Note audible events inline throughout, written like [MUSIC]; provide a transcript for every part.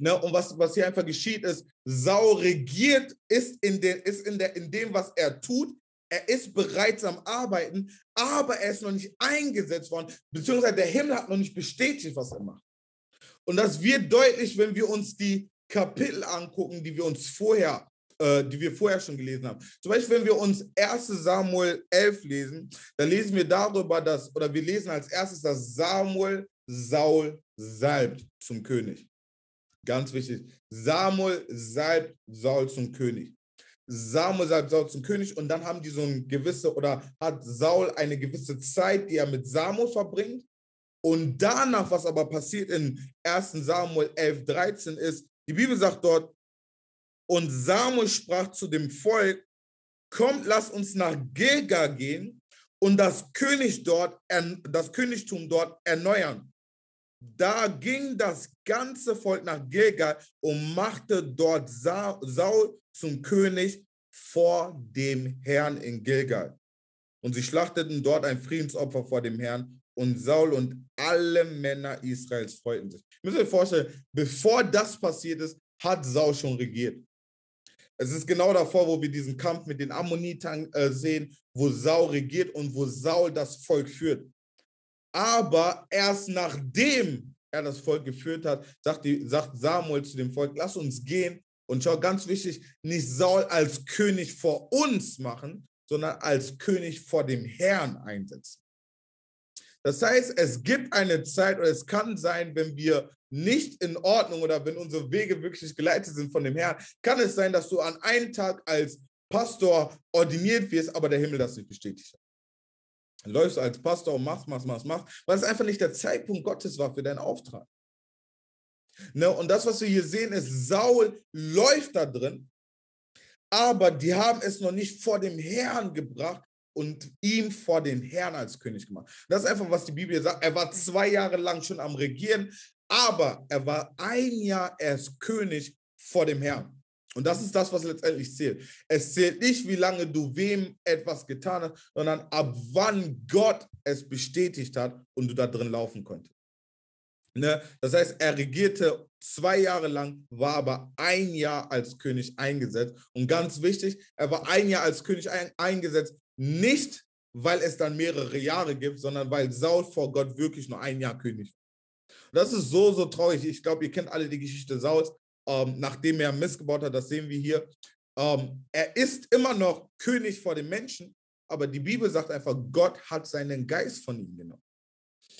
Ne? Und was, was hier einfach geschieht, ist, Saul regiert, ist, in, den, ist in, der, in dem, was er tut. Er ist bereits am Arbeiten, aber er ist noch nicht eingesetzt worden, beziehungsweise der Himmel hat noch nicht bestätigt, was er macht. Und das wird deutlich, wenn wir uns die Kapitel angucken, die wir uns vorher äh, die wir vorher schon gelesen haben. Zum Beispiel, wenn wir uns 1 Samuel 11 lesen, dann lesen wir darüber, dass, oder wir lesen als erstes, dass Samuel Saul salbt zum König. Ganz wichtig. Samuel salbt Saul zum König. Samuel salbt Saul zum König und dann haben die so ein gewisse, oder hat Saul eine gewisse Zeit, die er mit Samuel verbringt. Und danach, was aber passiert in 1 Samuel 11, 13 ist, die Bibel sagt dort, und Samuel sprach zu dem Volk, kommt, lass uns nach Gilgal gehen und das, König dort, das Königtum dort erneuern. Da ging das ganze Volk nach Gilgal und machte dort Saul zum König vor dem Herrn in Gilgal. Und sie schlachteten dort ein Friedensopfer vor dem Herrn und Saul und alle Männer Israels freuten sich. Ich muss mir vorstellen, bevor das passiert ist, hat Saul schon regiert. Es ist genau davor, wo wir diesen Kampf mit den Ammonitern äh, sehen, wo Saul regiert und wo Saul das Volk führt. Aber erst nachdem er das Volk geführt hat, sagt, die, sagt Samuel zu dem Volk, lass uns gehen. Und schau, ganz wichtig, nicht Saul als König vor uns machen, sondern als König vor dem Herrn einsetzen. Das heißt, es gibt eine Zeit oder es kann sein, wenn wir nicht in Ordnung oder wenn unsere Wege wirklich geleitet sind von dem Herrn, kann es sein, dass du an einem Tag als Pastor ordiniert wirst, aber der Himmel das nicht bestätigt läufst als Pastor und machst, machst, machst, machst, weil es einfach nicht der Zeitpunkt Gottes war für deinen Auftrag. Ne? Und das, was wir hier sehen, ist, Saul läuft da drin, aber die haben es noch nicht vor dem Herrn gebracht, und ihn vor den Herrn als König gemacht. Das ist einfach, was die Bibel sagt. Er war zwei Jahre lang schon am Regieren, aber er war ein Jahr erst König vor dem Herrn. Und das ist das, was letztendlich zählt. Es zählt nicht, wie lange du wem etwas getan hast, sondern ab wann Gott es bestätigt hat und du da drin laufen konntest. Ne? Das heißt, er regierte zwei Jahre lang, war aber ein Jahr als König eingesetzt. Und ganz wichtig, er war ein Jahr als König ein, eingesetzt, nicht weil es dann mehrere Jahre gibt, sondern weil Saul vor Gott wirklich nur ein Jahr König war. Das ist so, so traurig. Ich glaube, ihr kennt alle die Geschichte Sauls, ähm, nachdem er missgebaut hat, das sehen wir hier. Ähm, er ist immer noch König vor den Menschen, aber die Bibel sagt einfach, Gott hat seinen Geist von ihm genommen.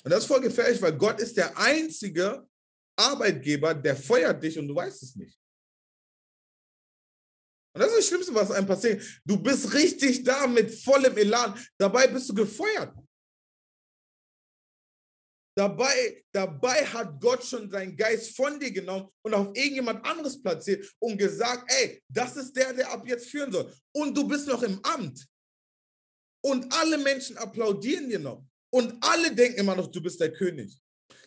Und das ist voll gefährlich, weil Gott ist der einzige Arbeitgeber, der feuert dich und du weißt es nicht. Und das ist das Schlimmste, was einem passiert. Du bist richtig da mit vollem Elan, dabei bist du gefeuert. Dabei, dabei hat Gott schon seinen Geist von dir genommen und auf irgendjemand anderes platziert und gesagt, ey, das ist der, der ab jetzt führen soll. Und du bist noch im Amt. Und alle Menschen applaudieren dir noch. Und alle denken immer noch, du bist der König.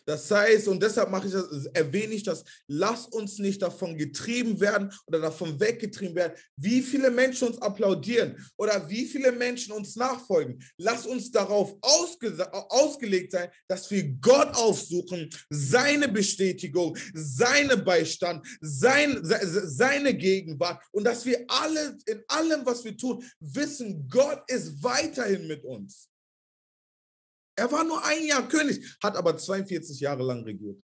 Das heißt, und deshalb mache ich das, erwähne ich das, lass uns nicht davon getrieben werden oder davon weggetrieben werden, wie viele Menschen uns applaudieren oder wie viele Menschen uns nachfolgen. Lass uns darauf ausge ausgelegt sein, dass wir Gott aufsuchen, seine Bestätigung, seine Beistand, sein, seine Gegenwart und dass wir alle in allem, was wir tun, wissen, Gott ist weiterhin mit uns. Er war nur ein Jahr König, hat aber 42 Jahre lang regiert.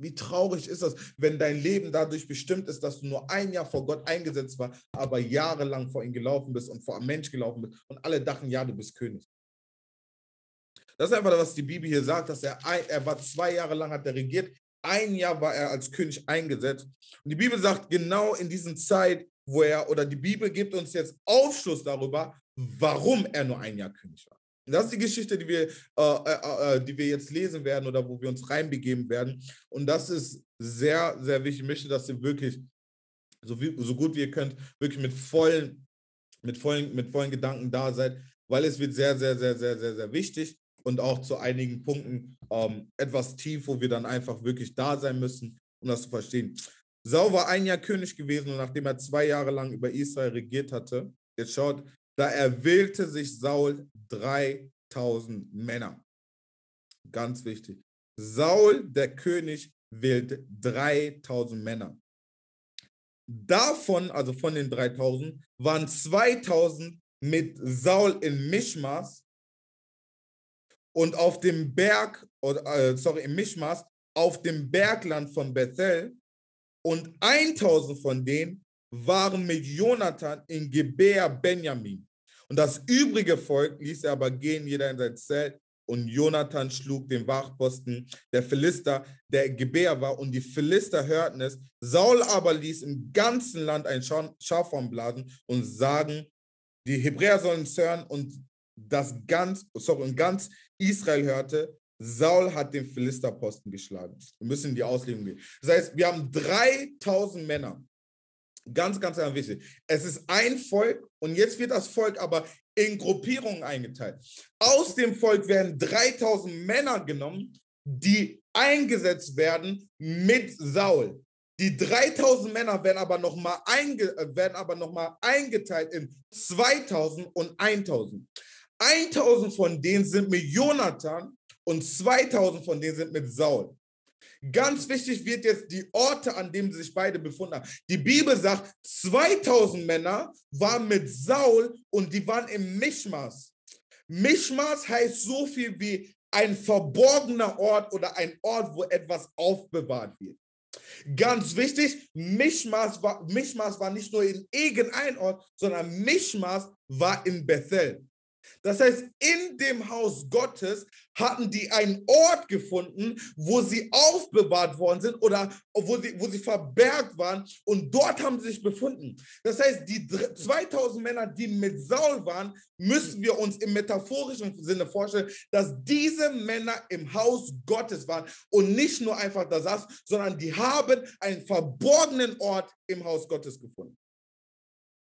Wie traurig ist das, wenn dein Leben dadurch bestimmt ist, dass du nur ein Jahr vor Gott eingesetzt war, aber jahrelang vor ihm gelaufen bist und vor einem Mensch gelaufen bist und alle dachten, ja, du bist König. Das ist einfach, was die Bibel hier sagt, dass er, er war zwei Jahre lang, hat er regiert, ein Jahr war er als König eingesetzt. Und die Bibel sagt genau in diesen Zeit, wo er, oder die Bibel gibt uns jetzt Aufschluss darüber, warum er nur ein Jahr König war. Das ist die Geschichte, die wir, äh, äh, äh, die wir jetzt lesen werden oder wo wir uns reinbegeben werden. Und das ist sehr, sehr wichtig. Ich möchte, dass ihr wirklich, so, wie, so gut wie ihr könnt, wirklich mit vollen, mit, vollen, mit vollen Gedanken da seid, weil es wird sehr, sehr, sehr, sehr, sehr, sehr wichtig und auch zu einigen Punkten ähm, etwas tief, wo wir dann einfach wirklich da sein müssen, um das zu verstehen. Sau war ein Jahr König gewesen und nachdem er zwei Jahre lang über Israel regiert hatte, jetzt schaut, da erwählte sich Saul 3000 Männer. Ganz wichtig. Saul, der König, wählt 3000 Männer. Davon, also von den 3000, waren 2000 mit Saul in Mischmas und auf dem Berg, äh, sorry, in Mischmas, auf dem Bergland von Bethel und 1000 von denen waren mit Jonathan in Gebea Benjamin. Und das übrige Volk ließ er aber gehen, jeder in sein Zelt. Und Jonathan schlug den Wachposten der Philister, der Gebär war, und die Philister hörten es. Saul aber ließ im ganzen Land ein Schafhorn blasen und sagen, die Hebräer sollen es hören und das ganz, sorry, und ganz Israel hörte, Saul hat den Philisterposten geschlagen. Wir müssen in die Auslegung gehen. Das heißt, wir haben 3000 Männer. Ganz, ganz, ganz wichtig. Es ist ein Volk und jetzt wird das Volk aber in Gruppierungen eingeteilt. Aus dem Volk werden 3000 Männer genommen, die eingesetzt werden mit Saul. Die 3000 Männer werden aber nochmal einge äh, noch eingeteilt in 2000 und 1000. 1000 von denen sind mit Jonathan und 2000 von denen sind mit Saul. Ganz wichtig wird jetzt die Orte, an denen sich beide befunden haben. Die Bibel sagt, 2000 Männer waren mit Saul und die waren im Mischmas. Mischmas heißt so viel wie ein verborgener Ort oder ein Ort, wo etwas aufbewahrt wird. Ganz wichtig, Mischmas war, Mischmas war nicht nur in irgendein Ort, sondern Mischmas war in Bethel. Das heißt, in dem Haus Gottes hatten die einen Ort gefunden, wo sie aufbewahrt worden sind oder wo sie, wo sie verbergt waren und dort haben sie sich befunden. Das heißt, die 2000 Männer, die mit Saul waren, müssen wir uns im metaphorischen Sinne vorstellen, dass diese Männer im Haus Gottes waren und nicht nur einfach da saßen, sondern die haben einen verborgenen Ort im Haus Gottes gefunden.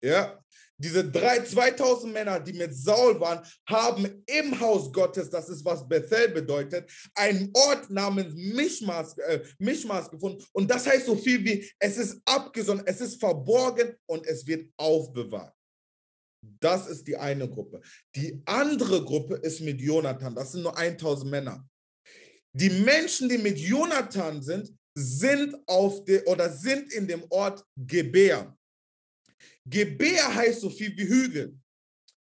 Ja, diese drei, 2000 Männer, die mit Saul waren, haben im Haus Gottes, das ist was Bethel bedeutet, einen Ort namens Mischmas, äh, Mischmas gefunden. Und das heißt so viel wie, es ist abgesonnen, es ist verborgen und es wird aufbewahrt. Das ist die eine Gruppe. Die andere Gruppe ist mit Jonathan. Das sind nur 1000 Männer. Die Menschen, die mit Jonathan sind, sind auf de, oder sind in dem Ort Gebär. Gebär heißt so viel wie Hügel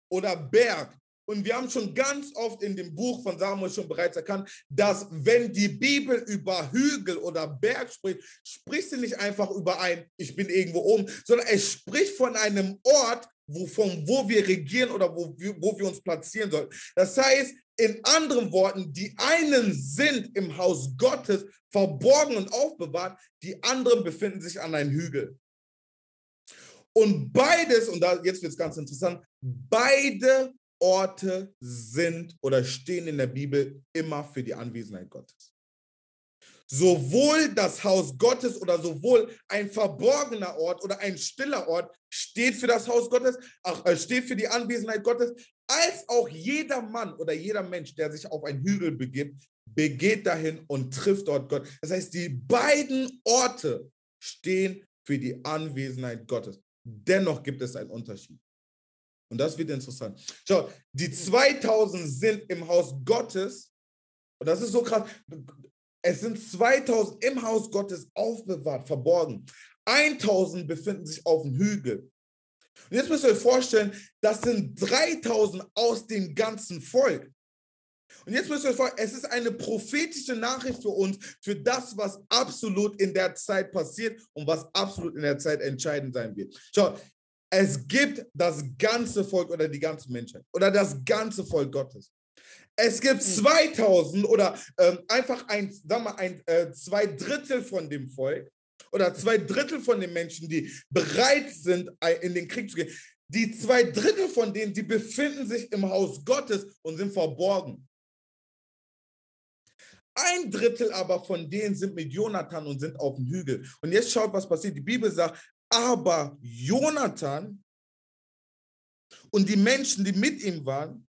oder Berg. Und wir haben schon ganz oft in dem Buch von Samuel schon bereits erkannt, dass wenn die Bibel über Hügel oder Berg spricht, spricht sie nicht einfach über ein, ich bin irgendwo oben, sondern es spricht von einem Ort, wo, von wo wir regieren oder wo, wo wir uns platzieren sollen. Das heißt, in anderen Worten, die einen sind im Haus Gottes verborgen und aufbewahrt, die anderen befinden sich an einem Hügel. Und beides, und da, jetzt wird es ganz interessant, beide Orte sind oder stehen in der Bibel immer für die Anwesenheit Gottes. Sowohl das Haus Gottes oder sowohl ein verborgener Ort oder ein stiller Ort steht für das Haus Gottes, äh, steht für die Anwesenheit Gottes, als auch jeder Mann oder jeder Mensch, der sich auf einen Hügel begibt, begeht dahin und trifft dort Gott. Das heißt, die beiden Orte stehen für die Anwesenheit Gottes. Dennoch gibt es einen Unterschied. Und das wird interessant. Schau, die 2000 sind im Haus Gottes. Und das ist so krass. Es sind 2000 im Haus Gottes aufbewahrt, verborgen. 1000 befinden sich auf dem Hügel. Und jetzt müsst ihr euch vorstellen, das sind 3000 aus dem ganzen Volk. Und jetzt müsst ihr euch vorstellen, es ist eine prophetische Nachricht für uns, für das, was absolut in der Zeit passiert und was absolut in der Zeit entscheidend sein wird. Schau, es gibt das ganze Volk oder die ganze Menschheit oder das ganze Volk Gottes. Es gibt 2000 hm. oder ähm, einfach ein, sag mal, ein, äh, zwei Drittel von dem Volk oder zwei Drittel von den Menschen, die bereit sind, in den Krieg zu gehen. Die zwei Drittel von denen, die befinden sich im Haus Gottes und sind verborgen. Ein Drittel aber von denen sind mit Jonathan und sind auf dem Hügel. Und jetzt schaut, was passiert. Die Bibel sagt, aber Jonathan und die Menschen, die mit ihm waren,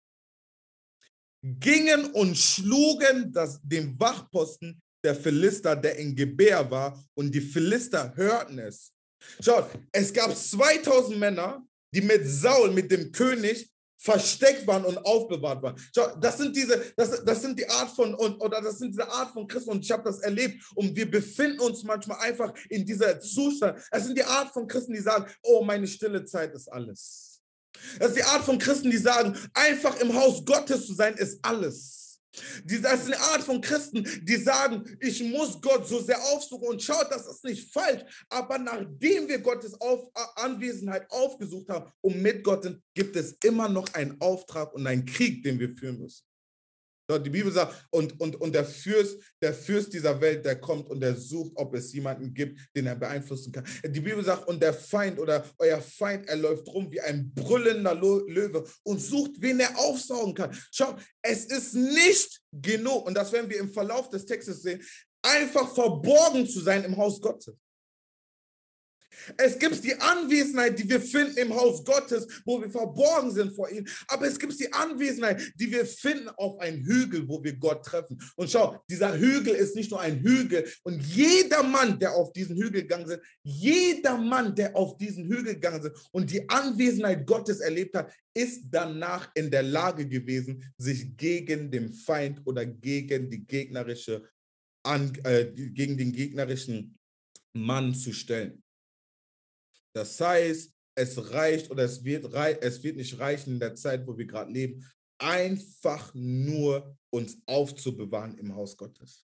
gingen und schlugen das, den Wachposten der Philister, der in Gebär war, und die Philister hörten es. Schaut, es gab 2000 Männer, die mit Saul, mit dem König, versteckt waren und aufbewahrt waren. Schau, das sind diese, das, das sind die Art von, und, oder das sind diese Art von Christen und ich habe das erlebt und wir befinden uns manchmal einfach in dieser Zustand. Es sind die Art von Christen, die sagen, oh, meine stille Zeit ist alles. Das ist die Art von Christen, die sagen, einfach im Haus Gottes zu sein, ist alles. Das ist eine Art von Christen, die sagen, ich muss Gott so sehr aufsuchen und schaut, das ist nicht falsch. Aber nachdem wir Gottes Auf Anwesenheit aufgesucht haben und mit Gott sind, gibt es immer noch einen Auftrag und einen Krieg, den wir führen müssen. Die Bibel sagt, und, und, und der, Fürst, der Fürst dieser Welt, der kommt und der sucht, ob es jemanden gibt, den er beeinflussen kann. Die Bibel sagt, und der Feind oder euer Feind, er läuft rum wie ein brüllender Löwe und sucht, wen er aufsaugen kann. Schau, es ist nicht genug, und das werden wir im Verlauf des Textes sehen, einfach verborgen zu sein im Haus Gottes. Es gibt die Anwesenheit, die wir finden im Haus Gottes, wo wir verborgen sind vor ihm. Aber es gibt die Anwesenheit, die wir finden auf einem Hügel, wo wir Gott treffen. Und schau, dieser Hügel ist nicht nur ein Hügel. Und jeder Mann, der auf diesen Hügel gegangen ist, jeder Mann, der auf diesen Hügel gegangen ist und die Anwesenheit Gottes erlebt hat, ist danach in der Lage gewesen, sich gegen den Feind oder gegen die gegnerische, äh, gegen den gegnerischen Mann zu stellen. Das heißt, es reicht oder es wird, es wird nicht reichen in der Zeit, wo wir gerade leben, einfach nur uns aufzubewahren im Haus Gottes.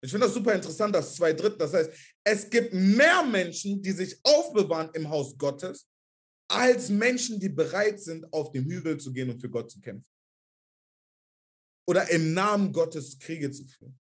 Ich finde das super interessant, dass zwei Drittel, das heißt, es gibt mehr Menschen, die sich aufbewahren im Haus Gottes, als Menschen, die bereit sind, auf den Hügel zu gehen und für Gott zu kämpfen. Oder im Namen Gottes Kriege zu führen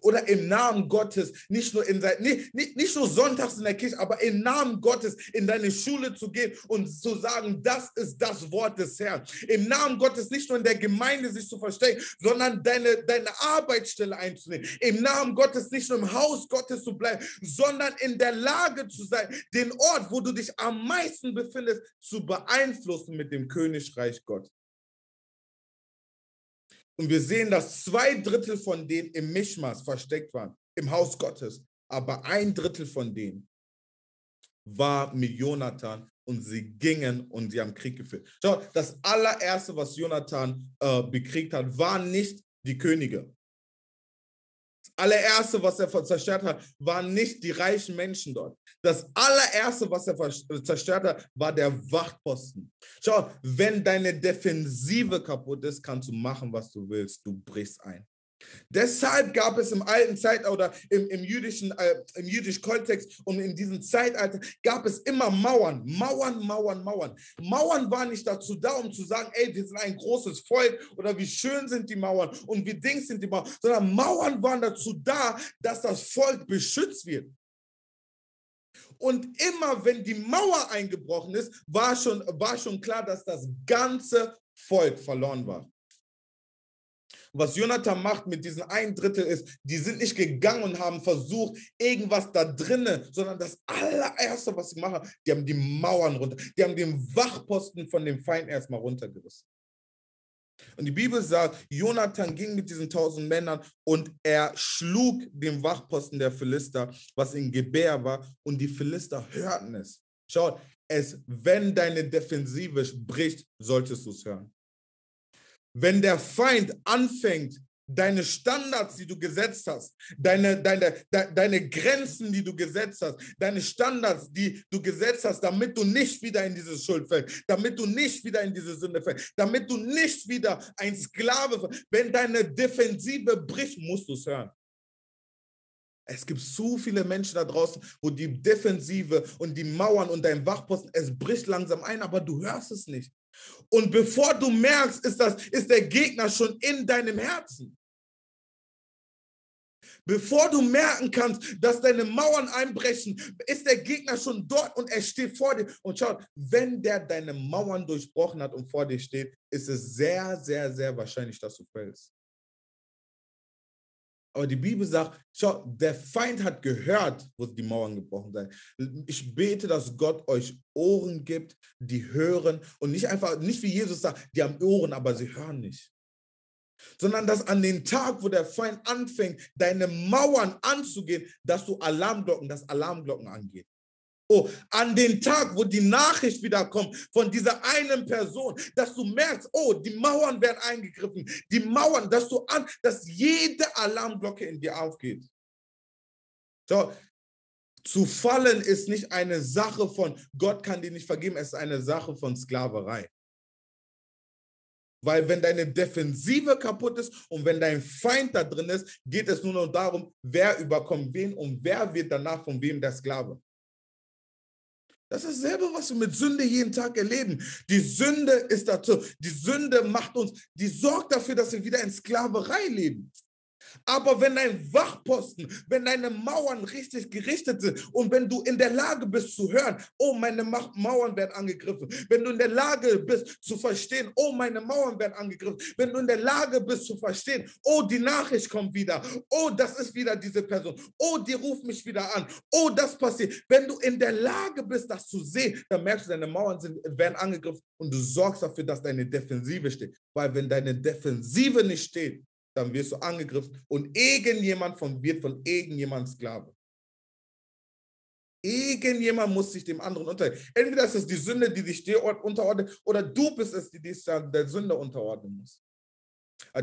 oder im Namen Gottes, nicht nur, in sein, nicht, nicht, nicht nur sonntags in der Kirche, aber im Namen Gottes in deine Schule zu gehen und zu sagen, das ist das Wort des Herrn. Im Namen Gottes nicht nur in der Gemeinde sich zu verstecken, sondern deine, deine Arbeitsstelle einzunehmen. Im Namen Gottes nicht nur im Haus Gottes zu bleiben, sondern in der Lage zu sein, den Ort, wo du dich am meisten befindest, zu beeinflussen mit dem Königreich Gottes. Und wir sehen, dass zwei Drittel von denen im Mischmas versteckt waren, im Haus Gottes. Aber ein Drittel von denen war mit Jonathan und sie gingen und sie haben Krieg geführt. Schau, das allererste, was Jonathan äh, bekriegt hat, waren nicht die Könige allererste, was er zerstört hat, waren nicht die reichen Menschen dort. Das allererste, was er zerstört hat, war der Wachtposten. Schau, wenn deine Defensive kaputt ist, kannst du machen, was du willst. Du brichst ein. Deshalb gab es im alten Zeitalter oder im, im, jüdischen, äh, im jüdischen Kontext und in diesem Zeitalter gab es immer Mauern, Mauern, Mauern, Mauern. Mauern waren nicht dazu da, um zu sagen, ey, wir sind ein großes Volk oder wie schön sind die Mauern und wie dings sind die Mauern, sondern Mauern waren dazu da, dass das Volk beschützt wird. Und immer wenn die Mauer eingebrochen ist, war schon, war schon klar, dass das ganze Volk verloren war. Was Jonathan macht mit diesen ein Drittel ist, die sind nicht gegangen und haben versucht, irgendwas da drinnen, sondern das allererste, was sie machen, die haben die Mauern runter, die haben den Wachposten von dem Feind erstmal runtergerissen. Und die Bibel sagt, Jonathan ging mit diesen tausend Männern und er schlug den Wachposten der Philister, was in Gebär war, und die Philister hörten es. Schaut, es, wenn deine Defensive bricht, solltest du es hören. Wenn der Feind anfängt, deine Standards, die du gesetzt hast, deine, deine, de, deine Grenzen, die du gesetzt hast, deine Standards, die du gesetzt hast, damit du nicht wieder in diese Schuld fällst, damit du nicht wieder in diese Sünde fällst, damit du nicht wieder ein Sklave, wenn deine Defensive bricht, musst du es hören. Es gibt so viele Menschen da draußen, wo die Defensive und die Mauern und dein Wachposten, es bricht langsam ein, aber du hörst es nicht. Und bevor du merkst, ist, das, ist der Gegner schon in deinem Herzen. Bevor du merken kannst, dass deine Mauern einbrechen, ist der Gegner schon dort und er steht vor dir. Und schau, wenn der deine Mauern durchbrochen hat und vor dir steht, ist es sehr, sehr, sehr wahrscheinlich, dass du fällst. Aber die Bibel sagt, schau, der Feind hat gehört, wo die Mauern gebrochen sind. Ich bete, dass Gott euch Ohren gibt, die hören und nicht einfach, nicht wie Jesus sagt, die haben Ohren, aber sie hören nicht. Sondern dass an den Tag, wo der Feind anfängt, deine Mauern anzugehen, dass du Alarmglocken, dass Alarmglocken angehen. Oh, an den Tag, wo die Nachricht wiederkommt von dieser einen Person, dass du merkst, oh, die Mauern werden eingegriffen, die Mauern, dass du an, dass jede Alarmglocke in dir aufgeht. So, zu fallen ist nicht eine Sache von Gott kann dir nicht vergeben, es ist eine Sache von Sklaverei. Weil wenn deine Defensive kaputt ist und wenn dein Feind da drin ist, geht es nur noch darum, wer überkommt wen und wer wird danach von wem der Sklave. Das ist dasselbe, was wir mit Sünde jeden Tag erleben. Die Sünde ist dazu, die Sünde macht uns, die sorgt dafür, dass wir wieder in Sklaverei leben. Aber wenn dein Wachposten, wenn deine Mauern richtig gerichtet sind und wenn du in der Lage bist zu hören, oh, meine Mauern werden angegriffen, wenn du in der Lage bist zu verstehen, oh, meine Mauern werden angegriffen, wenn du in der Lage bist zu verstehen, oh, die Nachricht kommt wieder, oh, das ist wieder diese Person, oh, die ruft mich wieder an, oh, das passiert. Wenn du in der Lage bist, das zu sehen, dann merkst du, deine Mauern sind, werden angegriffen und du sorgst dafür, dass deine Defensive steht. Weil wenn deine Defensive nicht steht, dann wirst du angegriffen und irgendjemand von, wird von irgendjemand Sklave. Irgendjemand muss sich dem anderen unterordnen. Entweder ist es die Sünde, die dich dir unterordnet, oder du bist es, die dich der Sünde unterordnen muss.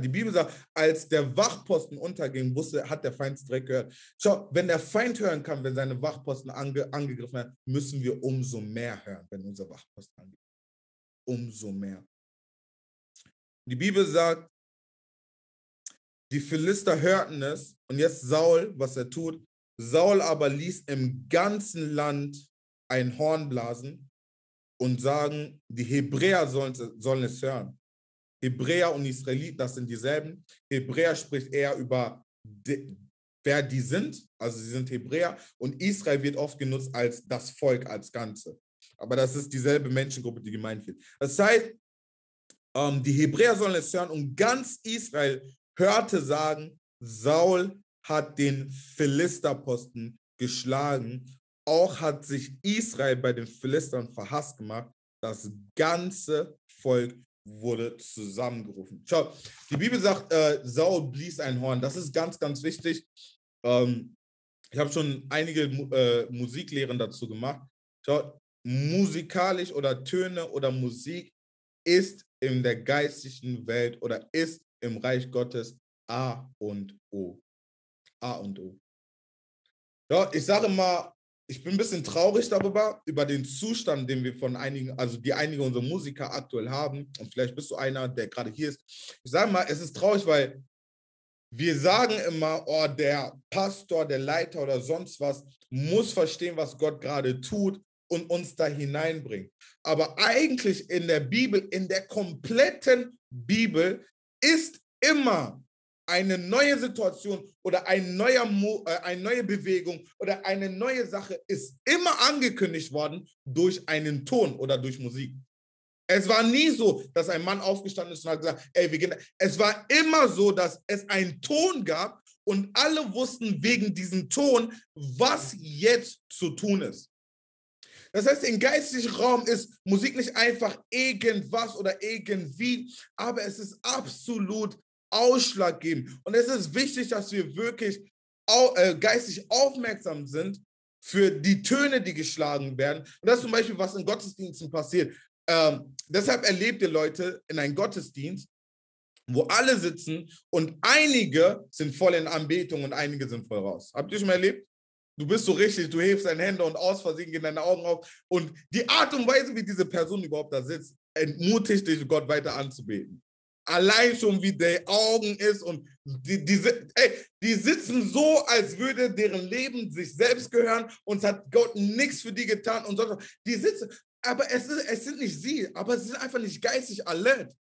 Die Bibel sagt, als der Wachposten unterging, wusste, hat der Feind direkt gehört. Schau, wenn der Feind hören kann, wenn seine Wachposten ange, angegriffen werden, müssen wir umso mehr hören, wenn unser Wachposten angeht. Umso mehr. Die Bibel sagt, die Philister hörten es und jetzt Saul, was er tut. Saul aber ließ im ganzen Land ein Horn blasen und sagen, die Hebräer sollen, sollen es hören. Hebräer und Israeliten, das sind dieselben. Hebräer spricht eher über, die, wer die sind, also sie sind Hebräer, und Israel wird oft genutzt als das Volk als Ganze. Aber das ist dieselbe Menschengruppe, die gemeint wird. Das heißt, ähm, die Hebräer sollen es hören und ganz Israel hörte sagen, Saul hat den Philisterposten geschlagen. Auch hat sich Israel bei den Philistern verhasst gemacht. Das ganze Volk wurde zusammengerufen. Schau, die Bibel sagt, äh, Saul blies ein Horn. Das ist ganz, ganz wichtig. Ähm, ich habe schon einige äh, Musiklehren dazu gemacht. Schau, musikalisch oder Töne oder Musik ist in der geistigen Welt oder ist im Reich Gottes A und O. A und O. Ja, ich sage mal, ich bin ein bisschen traurig darüber, über den Zustand, den wir von einigen, also die einige unserer Musiker aktuell haben. Und vielleicht bist du einer, der gerade hier ist. Ich sage mal, es ist traurig, weil wir sagen immer, oh, der Pastor, der Leiter oder sonst was muss verstehen, was Gott gerade tut und uns da hineinbringt. Aber eigentlich in der Bibel, in der kompletten Bibel ist immer eine neue Situation oder ein neuer äh, eine neue Bewegung oder eine neue Sache ist immer angekündigt worden durch einen Ton oder durch Musik. Es war nie so, dass ein Mann aufgestanden ist und hat gesagt, ey, wir gehen. Es war immer so, dass es einen Ton gab und alle wussten wegen diesem Ton, was jetzt zu tun ist. Das heißt, im geistigen Raum ist Musik nicht einfach irgendwas oder irgendwie, aber es ist absolut ausschlaggebend. Und es ist wichtig, dass wir wirklich äh, geistig aufmerksam sind für die Töne, die geschlagen werden. Und das ist zum Beispiel, was in Gottesdiensten passiert. Ähm, deshalb erlebt ihr Leute in einem Gottesdienst, wo alle sitzen und einige sind voll in Anbetung und einige sind voll raus. Habt ihr schon mal erlebt? Du bist so richtig, du hebst deine Hände und aus Versehen gehen deine Augen auf. Und die Art und Weise, wie diese Person überhaupt da sitzt, entmutigt dich, Gott weiter anzubeten. Allein schon, wie der Augen ist und die, die, ey, die sitzen so, als würde deren Leben sich selbst gehören und es hat Gott nichts für die getan und so. Die sitzen, aber es, ist, es sind nicht sie, aber sie sind einfach nicht geistig alert.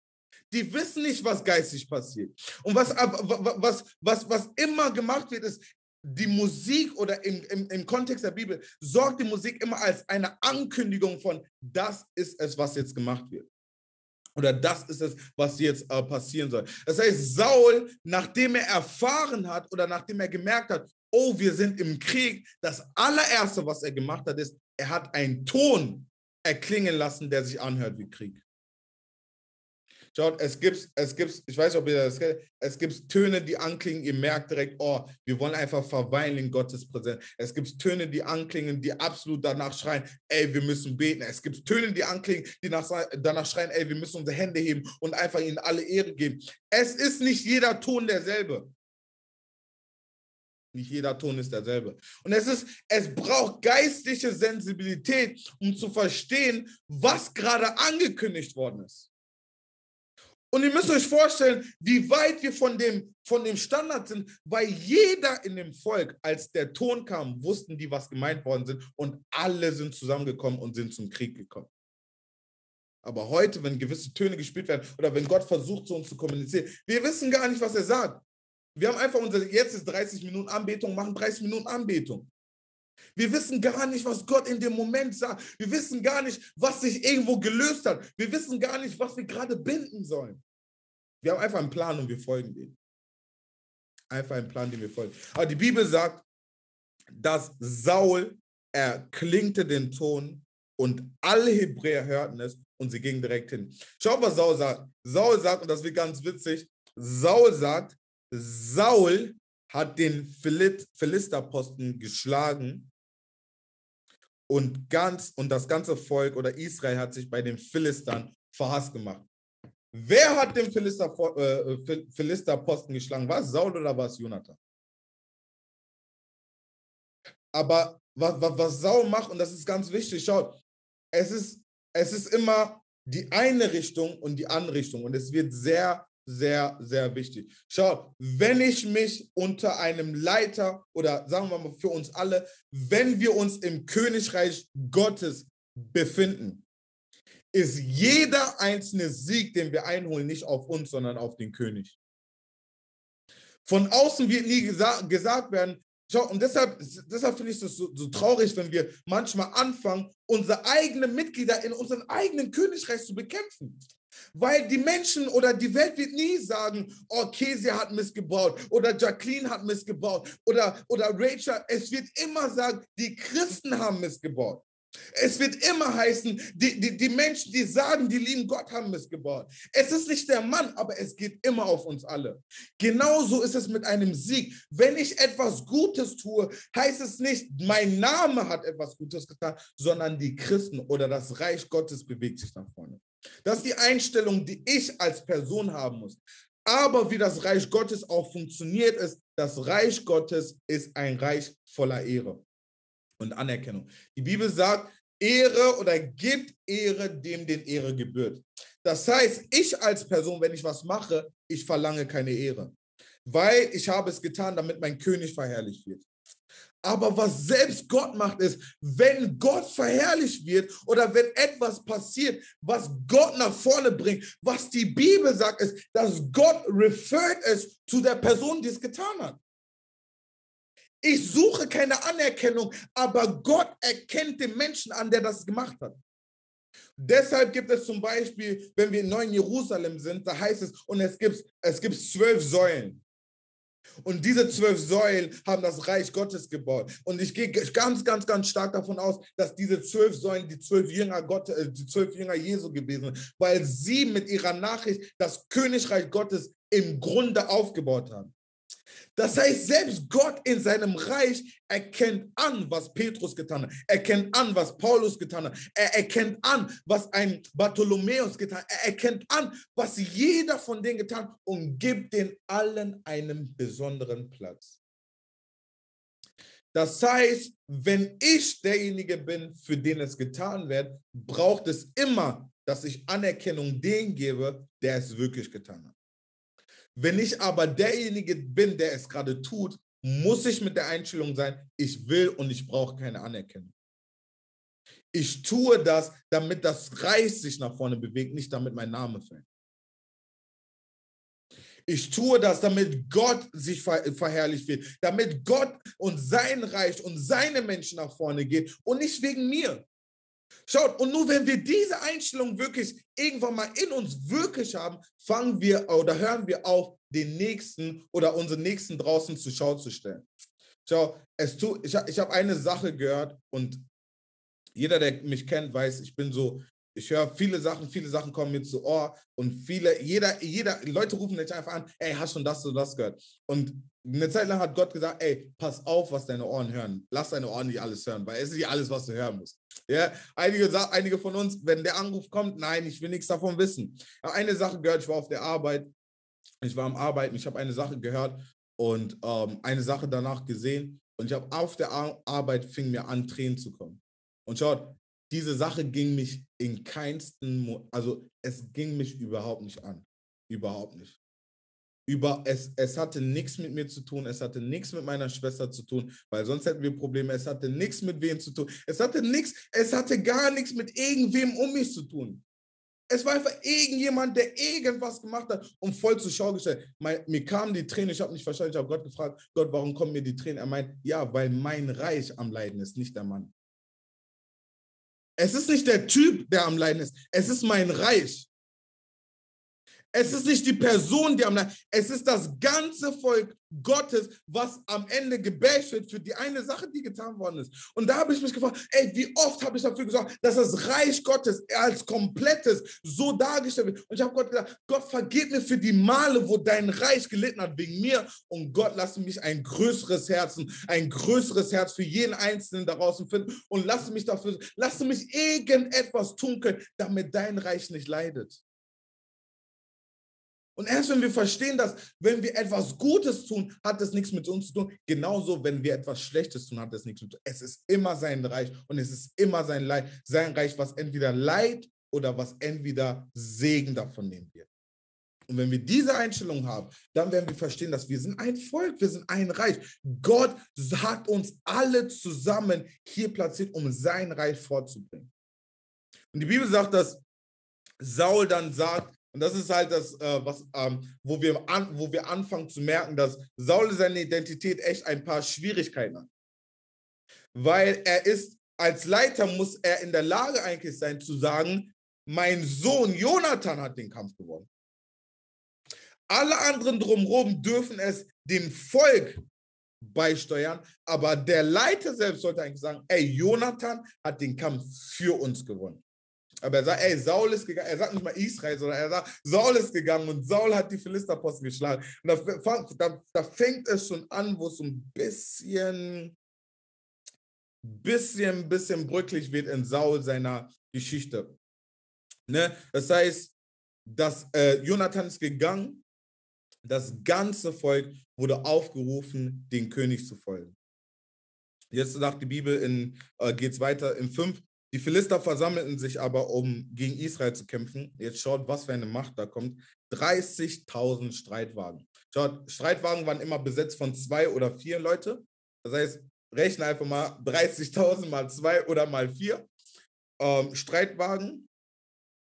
Die wissen nicht, was geistig passiert. Und was, was, was, was immer gemacht wird, ist, die Musik oder im, im, im Kontext der Bibel sorgt die Musik immer als eine Ankündigung von, das ist es, was jetzt gemacht wird. Oder das ist es, was jetzt äh, passieren soll. Das heißt, Saul, nachdem er erfahren hat oder nachdem er gemerkt hat, oh, wir sind im Krieg, das allererste, was er gemacht hat, ist, er hat einen Ton erklingen lassen, der sich anhört wie Krieg. Schaut, es gibt, es gibt, ich weiß nicht, ob ihr das kennt, es gibt Töne, die anklingen, ihr merkt direkt, oh, wir wollen einfach verweilen in Gottes Präsenz. Es gibt Töne, die anklingen, die absolut danach schreien, ey, wir müssen beten. Es gibt Töne, die anklingen, die nach, danach schreien, ey, wir müssen unsere Hände heben und einfach ihnen alle Ehre geben. Es ist nicht jeder Ton derselbe. Nicht jeder Ton ist derselbe. Und es ist, es braucht geistliche Sensibilität, um zu verstehen, was gerade angekündigt worden ist. Und ihr müsst euch vorstellen, wie weit wir von dem, von dem Standard sind, weil jeder in dem Volk, als der Ton kam, wussten die, was gemeint worden sind und alle sind zusammengekommen und sind zum Krieg gekommen. Aber heute, wenn gewisse Töne gespielt werden oder wenn Gott versucht, zu uns zu kommunizieren, wir wissen gar nicht, was er sagt. Wir haben einfach unser, jetzt ist 30 Minuten Anbetung, machen 30 Minuten Anbetung. Wir wissen gar nicht, was Gott in dem Moment sagt. Wir wissen gar nicht, was sich irgendwo gelöst hat. Wir wissen gar nicht, was wir gerade binden sollen. Wir haben einfach einen Plan und wir folgen dem. Einfach einen Plan, den wir folgen. Aber die Bibel sagt, dass Saul erklingte den Ton und alle Hebräer hörten es und sie gingen direkt hin. Schau, was Saul sagt. Saul sagt, und das wird ganz witzig, Saul sagt, Saul hat den Philisterposten geschlagen und ganz und das ganze Volk oder Israel hat sich bei den Philistern verhasst gemacht. Wer hat den Philister, äh, Philisterposten geschlagen? War es Saul oder war es Jonathan? Aber was, was, was Saul macht, und das ist ganz wichtig, schaut, es ist, es ist immer die eine Richtung und die andere Richtung. Und es wird sehr sehr, sehr wichtig. Schau, wenn ich mich unter einem Leiter oder sagen wir mal für uns alle, wenn wir uns im Königreich Gottes befinden, ist jeder einzelne Sieg, den wir einholen, nicht auf uns, sondern auf den König. Von außen wird nie gesa gesagt werden, schau, und deshalb, deshalb finde ich es so, so traurig, wenn wir manchmal anfangen, unsere eigenen Mitglieder in unserem eigenen Königreich zu bekämpfen. Weil die Menschen oder die Welt wird nie sagen, oh, Kesia hat missgebaut oder Jacqueline hat missgebaut oder, oder Rachel. Es wird immer sagen, die Christen haben missgebaut. Es wird immer heißen, die, die, die Menschen, die sagen, die lieben Gott, haben missgebaut. Es ist nicht der Mann, aber es geht immer auf uns alle. Genauso ist es mit einem Sieg. Wenn ich etwas Gutes tue, heißt es nicht, mein Name hat etwas Gutes getan, sondern die Christen oder das Reich Gottes bewegt sich nach vorne. Das ist die Einstellung, die ich als Person haben muss. Aber wie das Reich Gottes auch funktioniert, ist, das Reich Gottes ist ein Reich voller Ehre und Anerkennung. Die Bibel sagt, Ehre oder gibt Ehre dem, den Ehre gebührt. Das heißt, ich als Person, wenn ich was mache, ich verlange keine Ehre, weil ich habe es getan, damit mein König verherrlicht wird. Aber was selbst Gott macht, ist, wenn Gott verherrlicht wird oder wenn etwas passiert, was Gott nach vorne bringt, was die Bibel sagt, ist, dass Gott refert es zu der Person, die es getan hat. Ich suche keine Anerkennung, aber Gott erkennt den Menschen an, der das gemacht hat. Deshalb gibt es zum Beispiel, wenn wir in Neuen Jerusalem sind, da heißt es, und es gibt, es gibt zwölf Säulen. Und diese zwölf Säulen haben das Reich Gottes gebaut. Und ich gehe ganz, ganz, ganz stark davon aus, dass diese zwölf Säulen die zwölf Jünger Gott, äh, die zwölf Jünger Jesu gewesen sind, weil sie mit ihrer Nachricht das Königreich Gottes im Grunde aufgebaut haben. Das heißt, selbst Gott in seinem Reich erkennt an, was Petrus getan hat. Er erkennt an, was Paulus getan hat. Er erkennt an, was ein Bartholomäus getan hat. Er erkennt an, was jeder von denen getan hat und gibt den allen einen besonderen Platz. Das heißt, wenn ich derjenige bin, für den es getan wird, braucht es immer, dass ich Anerkennung dem gebe, der es wirklich getan hat. Wenn ich aber derjenige bin, der es gerade tut, muss ich mit der Einstellung sein, ich will und ich brauche keine Anerkennung. Ich tue das, damit das Reich sich nach vorne bewegt, nicht damit mein Name fällt. Ich tue das, damit Gott sich verherrlicht wird, damit Gott und sein Reich und seine Menschen nach vorne geht und nicht wegen mir. Schaut, und nur wenn wir diese Einstellung wirklich irgendwann mal in uns wirklich haben, fangen wir oder hören wir auf, den Nächsten oder unseren Nächsten draußen zur Schau zu stellen. Schau, es tu, ich, ich habe eine Sache gehört und jeder, der mich kennt, weiß, ich bin so, ich höre viele Sachen, viele Sachen kommen mir zu Ohr und viele, jeder, jeder, Leute rufen mich einfach an, ey, hast schon das oder das gehört? Und eine Zeit lang hat Gott gesagt, ey, pass auf, was deine Ohren hören. Lass deine Ohren nicht alles hören, weil es ist nicht alles, was du hören musst. Ja, einige, einige von uns, wenn der Anruf kommt, nein, ich will nichts davon wissen. Eine Sache gehört, ich war auf der Arbeit, ich war am Arbeiten, ich habe eine Sache gehört und ähm, eine Sache danach gesehen und ich habe auf der Ar Arbeit fing mir an, Tränen zu kommen. Und schaut, diese Sache ging mich in keinsten, also es ging mich überhaupt nicht an. Überhaupt nicht. Über, es, es hatte nichts mit mir zu tun, es hatte nichts mit meiner Schwester zu tun, weil sonst hätten wir Probleme. Es hatte nichts mit wem zu tun. Es hatte nichts, es hatte gar nichts mit irgendwem um mich zu tun. Es war einfach irgendjemand, der irgendwas gemacht hat und voll zur Schau gestellt. Mein, mir kamen die Tränen, ich habe nicht verstanden, ich habe Gott gefragt, Gott, warum kommen mir die Tränen? Er meint, ja, weil mein Reich am Leiden ist, nicht der Mann. Es ist nicht der Typ, der am Leiden ist. Es ist mein Reich. Es ist nicht die Person, die am ist. Es ist das ganze Volk Gottes, was am Ende gebasht wird für die eine Sache, die getan worden ist. Und da habe ich mich gefragt, ey, wie oft habe ich dafür gesorgt, dass das Reich Gottes als komplettes so dargestellt wird. Und ich habe Gott gesagt, Gott, vergib mir für die Male, wo dein Reich gelitten hat wegen mir. Und Gott, lass mich ein größeres Herzen, ein größeres Herz für jeden Einzelnen daraus finden. Und lass mich dafür, lass mich irgendetwas tun können, damit dein Reich nicht leidet. Und erst wenn wir verstehen, dass wenn wir etwas Gutes tun, hat es nichts mit uns zu tun. Genauso, wenn wir etwas Schlechtes tun, hat es nichts mit uns zu tun. Es ist immer sein Reich und es ist immer sein, Leid, sein Reich, was entweder Leid oder was entweder Segen davon nehmen wird. Und wenn wir diese Einstellung haben, dann werden wir verstehen, dass wir sind ein Volk, wir sind ein Reich. Gott hat uns alle zusammen hier platziert, um sein Reich vorzubringen. Und die Bibel sagt, dass Saul dann sagt, und das ist halt das, äh, was, ähm, wo, wir an, wo wir anfangen zu merken, dass Saul seine Identität echt ein paar Schwierigkeiten hat. Weil er ist, als Leiter muss er in der Lage eigentlich sein zu sagen, mein Sohn Jonathan hat den Kampf gewonnen. Alle anderen drumherum dürfen es dem Volk beisteuern, aber der Leiter selbst sollte eigentlich sagen, ey, Jonathan hat den Kampf für uns gewonnen. Aber er sagt, ey, Saul ist gegangen. Er sagt nicht mal Israel, sondern er sagt, Saul ist gegangen und Saul hat die Philisterposten geschlagen. Und da, da, da fängt es schon an, wo es so ein bisschen, bisschen, bisschen brücklich wird in Saul seiner Geschichte. Ne? Das heißt, dass äh, Jonathan ist gegangen, das ganze Volk wurde aufgerufen, den König zu folgen. Jetzt sagt die Bibel, äh, geht es weiter in 5, die Philister versammelten sich aber, um gegen Israel zu kämpfen. Jetzt schaut, was für eine Macht da kommt. 30.000 Streitwagen. Schaut, Streitwagen waren immer besetzt von zwei oder vier Leute. Das heißt, rechne einfach mal [LAUGHS] 30.000 mal zwei oder mal vier. Ähm, Streitwagen,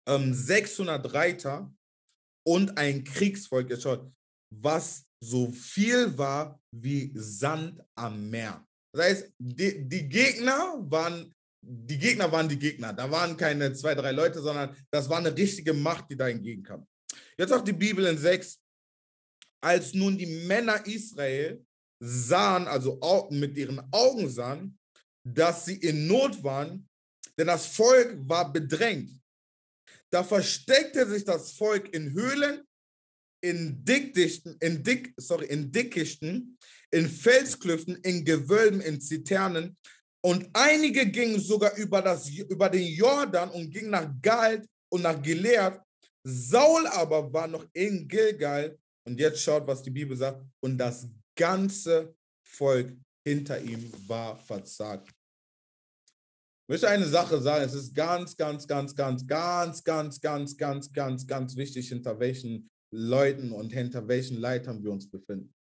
ähm, 600 Reiter und ein Kriegsvolk. Jetzt schaut, was so viel war wie Sand am Meer. Das heißt, die, die Gegner waren die Gegner waren die Gegner. Da waren keine zwei, drei Leute, sondern das war eine richtige Macht, die da entgegenkam. Jetzt auch die Bibel in 6. Als nun die Männer Israel sahen, also mit ihren Augen sahen, dass sie in Not waren, denn das Volk war bedrängt. Da versteckte sich das Volk in Höhlen, in Dickdichten, in Dick, sorry, in Dickichten, in Felsklüften, in Gewölben, in Ziternen, und einige gingen sogar über, das, über den Jordan und gingen nach Galt und nach Gilead. Saul aber war noch in Gilgal. Und jetzt schaut, was die Bibel sagt. Und das ganze Volk hinter ihm war verzagt. Ich möchte eine Sache sagen, es ist ganz, ganz, ganz, ganz, ganz, ganz, ganz, ganz, ganz, ganz wichtig, hinter welchen Leuten und hinter welchen Leitern wir uns befinden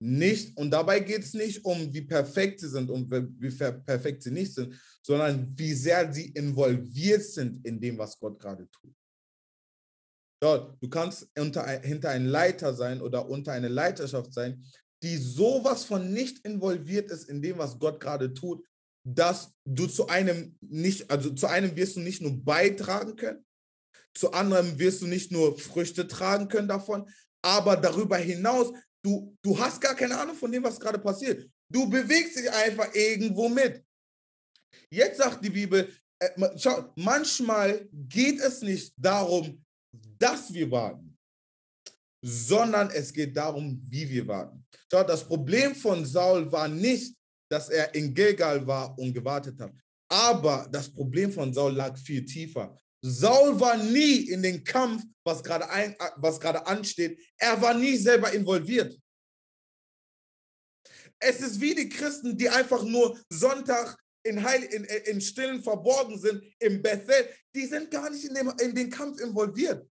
nicht, und dabei geht es nicht um, wie perfekt sie sind und wie perfekt sie nicht sind, sondern wie sehr sie involviert sind in dem, was Gott gerade tut. Ja, du kannst unter, hinter ein Leiter sein oder unter eine Leiterschaft sein, die sowas von nicht involviert ist in dem, was Gott gerade tut, dass du zu einem nicht, also zu einem wirst du nicht nur beitragen können, zu anderem wirst du nicht nur Früchte tragen können davon, aber darüber hinaus Du, du hast gar keine Ahnung von dem, was gerade passiert. Du bewegst dich einfach irgendwo mit. Jetzt sagt die Bibel, äh, schau, manchmal geht es nicht darum, dass wir warten, sondern es geht darum, wie wir warten. Schau, das Problem von Saul war nicht, dass er in Gilgal war und gewartet hat. Aber das Problem von Saul lag viel tiefer. Saul war nie in den Kampf, was gerade, ein, was gerade ansteht. Er war nie selber involviert. Es ist wie die Christen, die einfach nur Sonntag in, Heil, in, in Stillen verborgen sind, im Bethel. Die sind gar nicht in, dem, in den Kampf involviert.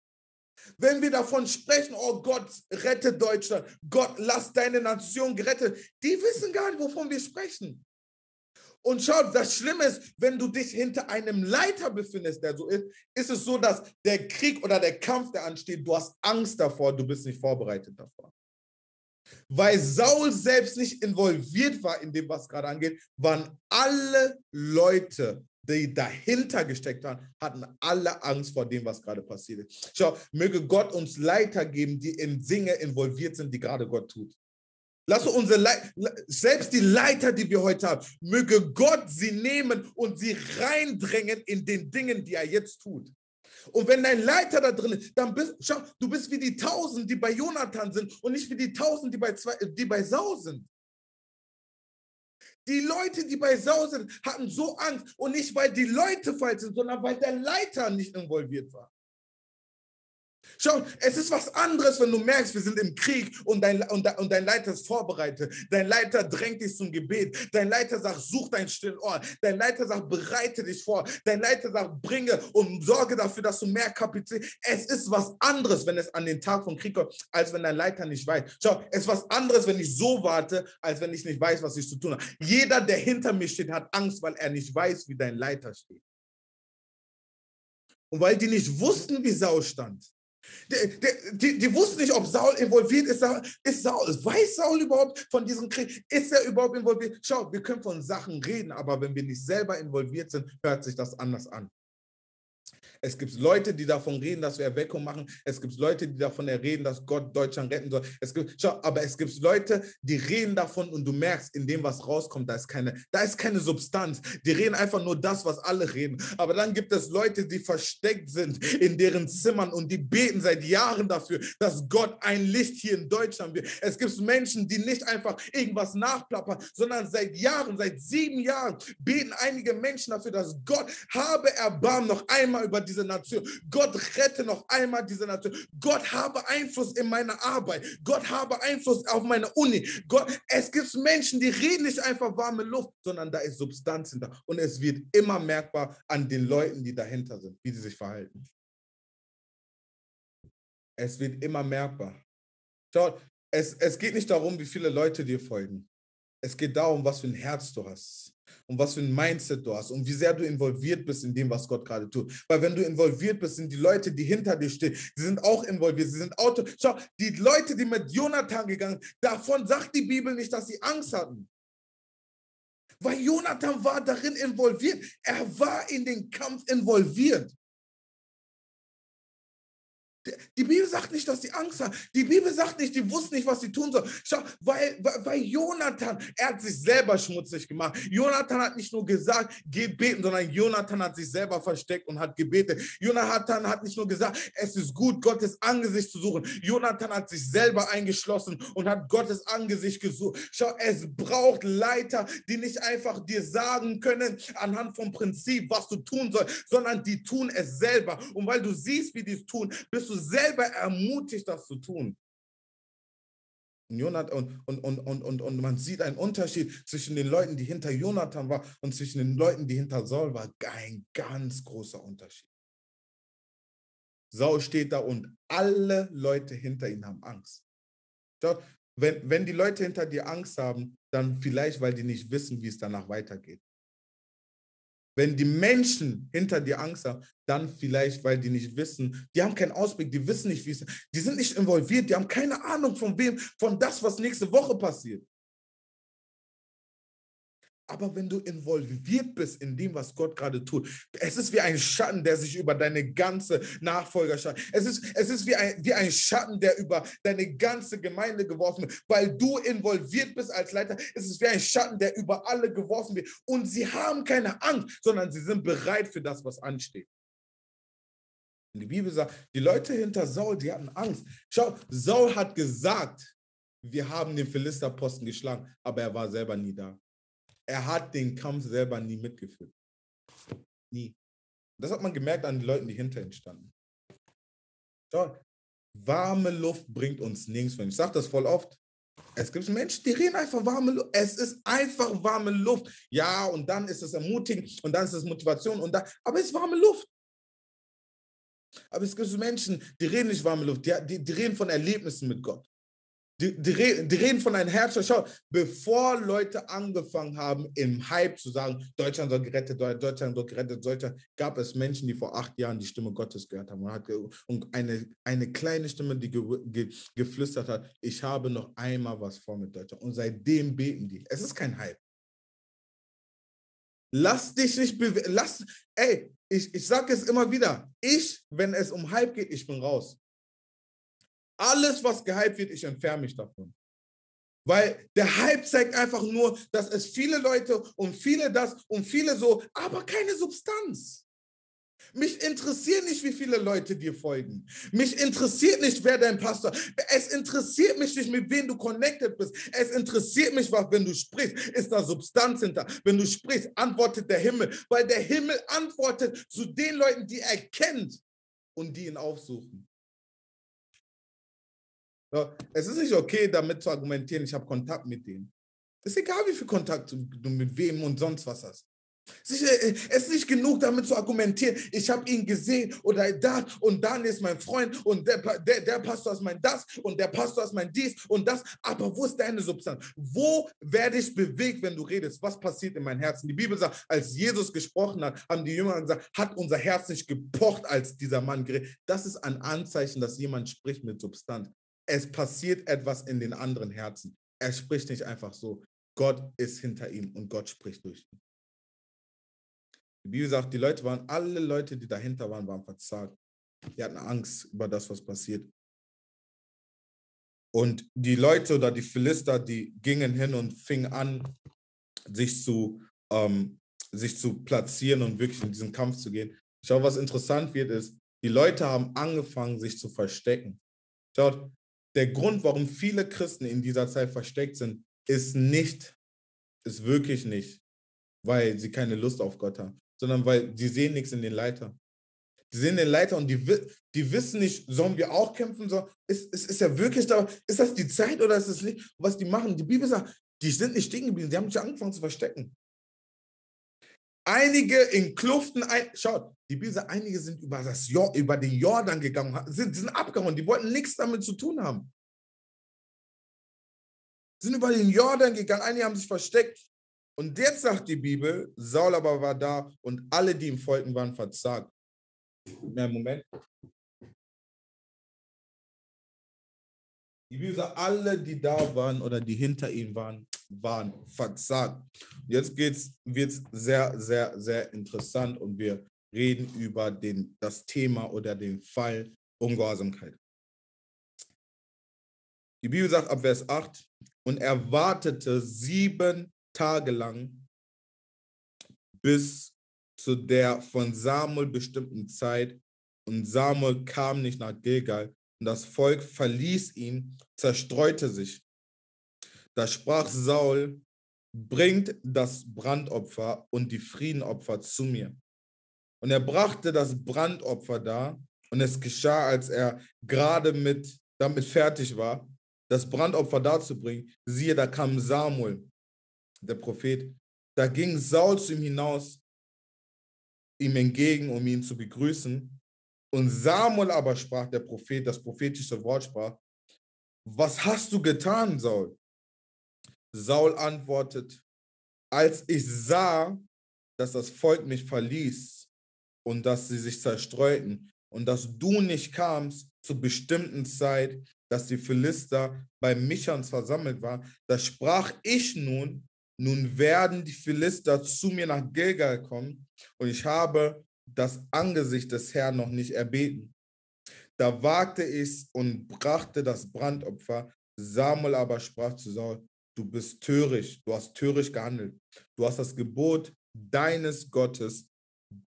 Wenn wir davon sprechen, oh Gott, rette Deutschland, Gott, lass deine Nation gerettet, die wissen gar nicht, wovon wir sprechen. Und schau, das Schlimme ist, wenn du dich hinter einem Leiter befindest, der so ist, ist es so, dass der Krieg oder der Kampf, der ansteht, du hast Angst davor, du bist nicht vorbereitet davor. Weil Saul selbst nicht involviert war in dem, was gerade angeht, waren alle Leute, die dahinter gesteckt haben, hatten alle Angst vor dem, was gerade passiert ist. Schau, möge Gott uns Leiter geben, die in Dinge involviert sind, die gerade Gott tut. Lass unsere Leiter, selbst die Leiter, die wir heute haben, möge Gott sie nehmen und sie reindrängen in den Dingen, die er jetzt tut. Und wenn dein Leiter da drin ist, dann bist schau, du bist wie die Tausend, die bei Jonathan sind und nicht wie die Tausend, die bei, zwei, die bei Saul sind. Die Leute, die bei Saul sind, hatten so Angst und nicht, weil die Leute falsch sind, sondern weil der Leiter nicht involviert war. Schau, es ist was anderes, wenn du merkst, wir sind im Krieg und dein, und, und dein Leiter ist vorbereitet. Dein Leiter drängt dich zum Gebet. Dein Leiter sagt, such deinen stillen Ort. Dein Leiter sagt, bereite dich vor. Dein Leiter sagt, bringe und sorge dafür, dass du mehr Kapazität. Es ist was anderes, wenn es an den Tag von Krieg kommt, als wenn dein Leiter nicht weiß. Schau, es ist was anderes, wenn ich so warte, als wenn ich nicht weiß, was ich zu tun habe. Jeder, der hinter mir steht, hat Angst, weil er nicht weiß, wie dein Leiter steht. Und weil die nicht wussten, wie Sau stand, die, die, die, wussten nicht, ob Saul involviert ist. Ist Saul, weiß Saul überhaupt von diesem Krieg? Ist er überhaupt involviert? Schau, wir können von Sachen reden, aber wenn wir nicht selber involviert sind, hört sich das anders an. Es gibt Leute, die davon reden, dass wir Erweckung machen. Es gibt Leute, die davon reden, dass Gott Deutschland retten soll. Es gibt, schau, aber es gibt Leute, die reden davon und du merkst, in dem, was rauskommt, da ist keine, da ist keine Substanz. Die reden einfach nur das, was alle reden. Aber dann gibt es Leute, die versteckt sind in deren Zimmern und die beten seit Jahren dafür, dass Gott ein Licht hier in Deutschland wird. Es gibt Menschen, die nicht einfach irgendwas nachplappern, sondern seit Jahren, seit sieben Jahren beten einige Menschen dafür, dass Gott habe Erbarmen noch einmal über diese Nation. Gott rette noch einmal diese Nation. Gott habe Einfluss in meine Arbeit. Gott habe Einfluss auf meine Uni. Gott, es gibt Menschen, die reden nicht einfach warme Luft, sondern da ist Substanz hinter. Und es wird immer merkbar an den Leuten, die dahinter sind, wie sie sich verhalten. Es wird immer merkbar. Schau, es, es geht nicht darum, wie viele Leute dir folgen. Es geht darum, was für ein Herz du hast und was für ein Mindset du hast und wie sehr du involviert bist in dem, was Gott gerade tut. Weil wenn du involviert bist, sind die Leute, die hinter dir stehen, die sind auch involviert, sie sind Auto. Schau, die Leute, die mit Jonathan gegangen sind, davon sagt die Bibel nicht, dass sie Angst hatten. Weil Jonathan war darin involviert. Er war in den Kampf involviert. Die Bibel sagt nicht, dass sie Angst haben. Die Bibel sagt nicht, die wussten nicht, was sie tun sollen. Schau, weil, weil, Jonathan, er hat sich selber schmutzig gemacht. Jonathan hat nicht nur gesagt, geh beten, sondern Jonathan hat sich selber versteckt und hat gebetet. Jonathan hat nicht nur gesagt, es ist gut, Gottes Angesicht zu suchen. Jonathan hat sich selber eingeschlossen und hat Gottes Angesicht gesucht. Schau, es braucht Leiter, die nicht einfach dir sagen können, anhand vom Prinzip, was du tun sollst, sondern die tun es selber. Und weil du siehst, wie die es tun, bist du selber ermutigt, das zu tun. Und, Jonathan, und, und, und, und, und man sieht einen Unterschied zwischen den Leuten, die hinter Jonathan waren und zwischen den Leuten, die hinter Saul waren. Ein ganz großer Unterschied. Saul steht da und alle Leute hinter ihm haben Angst. Wenn, wenn die Leute hinter dir Angst haben, dann vielleicht, weil die nicht wissen, wie es danach weitergeht. Wenn die Menschen hinter dir Angst haben, dann vielleicht, weil die nicht wissen, die haben keinen Ausblick, die wissen nicht, wie es ist, die sind nicht involviert, die haben keine Ahnung von wem, von das, was nächste Woche passiert. Aber wenn du involviert bist in dem, was Gott gerade tut, es ist wie ein Schatten, der sich über deine ganze Nachfolgerschaft, es ist, es ist wie, ein, wie ein Schatten, der über deine ganze Gemeinde geworfen wird, weil du involviert bist als Leiter. Es ist wie ein Schatten, der über alle geworfen wird. Und sie haben keine Angst, sondern sie sind bereit für das, was ansteht. Die Bibel sagt, die Leute hinter Saul, die hatten Angst. Schau, Saul hat gesagt, wir haben den Philisterposten geschlagen, aber er war selber nie da. Er hat den Kampf selber nie mitgeführt. Nie. Das hat man gemerkt an den Leuten, die hinter ihm standen. Schau, warme Luft bringt uns nirgends Ich sage das voll oft. Es gibt Menschen, die reden einfach warme Luft. Es ist einfach warme Luft. Ja, und dann ist es ermutigend und dann ist es Motivation und dann, aber es ist warme Luft. Aber es gibt Menschen, die reden nicht warme Luft, die, die, die reden von Erlebnissen mit Gott. Die, die, die, reden von einem Herz. Schau, bevor Leute angefangen haben, im Hype zu sagen, Deutschland soll gerettet, Deutschland soll gerettet, Deutschland, gab es Menschen, die vor acht Jahren die Stimme Gottes gehört haben. Und eine, eine kleine Stimme, die ge, ge, geflüstert hat, ich habe noch einmal was vor mit Deutschland. Und seitdem beten die. Es ist kein Hype. Lass dich nicht bewegen. Ey, ich, ich sage es immer wieder. Ich, wenn es um Hype geht, ich bin raus. Alles, was gehypt wird, ich entferne mich davon. Weil der Hype zeigt einfach nur, dass es viele Leute und viele das und viele so, aber keine Substanz. Mich interessiert nicht, wie viele Leute dir folgen. Mich interessiert nicht, wer dein Pastor ist. Es interessiert mich nicht, mit wem du connected bist. Es interessiert mich, was, wenn du sprichst, ist da Substanz hinter. Wenn du sprichst, antwortet der Himmel. Weil der Himmel antwortet zu den Leuten, die er kennt und die ihn aufsuchen. Es ist nicht okay, damit zu argumentieren, ich habe Kontakt mit denen. Es ist egal, wie viel Kontakt du mit wem und sonst was hast. Äh, es ist nicht genug, damit zu argumentieren, ich habe ihn gesehen oder da und dann ist mein Freund und der, der, der Pastor ist mein das und der Pastor ist mein dies und das. Aber wo ist deine Substanz? Wo werde ich bewegt, wenn du redest? Was passiert in meinem Herzen? Die Bibel sagt, als Jesus gesprochen hat, haben die Jünger gesagt, hat unser Herz nicht gepocht, als dieser Mann geredet. Das ist ein Anzeichen, dass jemand spricht mit Substanz es passiert etwas in den anderen Herzen. Er spricht nicht einfach so. Gott ist hinter ihm und Gott spricht durch ihn. Die Bibel sagt, die Leute waren, alle Leute, die dahinter waren, waren verzagt. Die hatten Angst über das, was passiert. Und die Leute oder die Philister, die gingen hin und fingen an, sich zu, ähm, sich zu platzieren und wirklich in diesen Kampf zu gehen. Schau, was interessant wird, ist, die Leute haben angefangen, sich zu verstecken. Schaut, der Grund, warum viele Christen in dieser Zeit versteckt sind, ist nicht, ist wirklich nicht, weil sie keine Lust auf Gott haben, sondern weil sie sehen nichts in den Leiter. Die sehen den Leiter und die, die wissen nicht, sollen wir auch kämpfen? So, ist, ist, ist er wirklich da? Ist das die Zeit oder ist es nicht? Was die machen? Die Bibel sagt, die sind nicht stehen geblieben, die haben sich angefangen zu verstecken. Einige in Kluften, ein, schaut, die Bibel sagt, einige sind über, das, über den Jordan gegangen, sind, sind abgehauen, die wollten nichts damit zu tun haben. Sind über den Jordan gegangen, einige haben sich versteckt. Und jetzt sagt die Bibel, Saul aber war da und alle, die ihm folgten, waren verzagt. Ja, Moment. Die Bibel sagt, alle, die da waren oder die hinter ihm waren, waren verzagt. Jetzt wird es sehr, sehr, sehr interessant und wir reden über den, das Thema oder den Fall Ungehorsamkeit. Die Bibel sagt ab Vers 8, und er wartete sieben Tage lang bis zu der von Samuel bestimmten Zeit. Und Samuel kam nicht nach Gilgal. Und das Volk verließ ihn, zerstreute sich. Da sprach Saul, bringt das Brandopfer und die Friedenopfer zu mir. Und er brachte das Brandopfer da, und es geschah, als er gerade mit, damit fertig war, das Brandopfer darzubringen. Siehe, da kam Samuel, der Prophet. Da ging Saul zu ihm hinaus, ihm entgegen, um ihn zu begrüßen. Und Samuel aber sprach, der Prophet, das prophetische Wort sprach, was hast du getan, Saul? Saul antwortet, als ich sah, dass das Volk mich verließ und dass sie sich zerstreuten und dass du nicht kamst zur bestimmten Zeit, dass die Philister bei Michans versammelt waren, da sprach ich nun, nun werden die Philister zu mir nach Gilgal kommen und ich habe das Angesicht des Herrn noch nicht erbeten. Da wagte ich's und brachte das Brandopfer. Samuel aber sprach zu Saul, du bist töricht, du hast töricht gehandelt. Du hast das Gebot deines Gottes,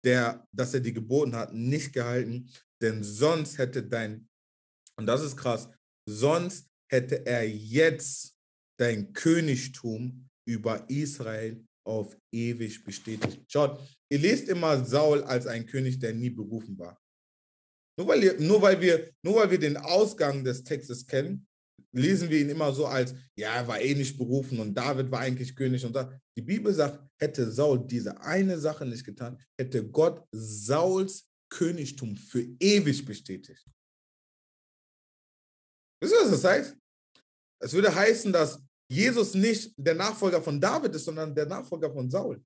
der, das er dir geboten hat, nicht gehalten, denn sonst hätte dein, und das ist krass, sonst hätte er jetzt dein Königtum über Israel auf ewig bestätigt. Schaut, ihr lest immer Saul als ein König, der nie berufen war. Nur weil, ihr, nur, weil wir, nur weil wir den Ausgang des Textes kennen, lesen wir ihn immer so als, ja, er war eh nicht berufen und David war eigentlich König. Und da. Die Bibel sagt, hätte Saul diese eine Sache nicht getan, hätte Gott Sauls Königtum für ewig bestätigt. Wisst ihr, was das heißt? Es würde heißen, dass Jesus nicht der Nachfolger von David ist, sondern der Nachfolger von Saul.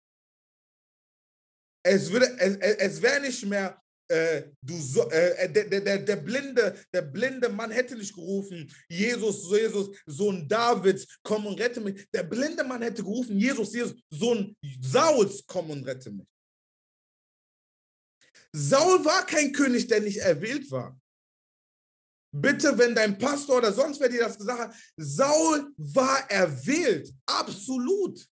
Es, würde, es, es wäre nicht mehr, äh, du so, äh, der, der, der, blinde, der blinde Mann hätte nicht gerufen, Jesus, Jesus, Sohn Davids, komm und rette mich. Der blinde Mann hätte gerufen, Jesus, Jesus, Sohn Sauls, komm und rette mich. Saul war kein König, der nicht erwählt war. Bitte, wenn dein Pastor oder sonst wer dir das gesagt hat, Saul war erwählt, absolut.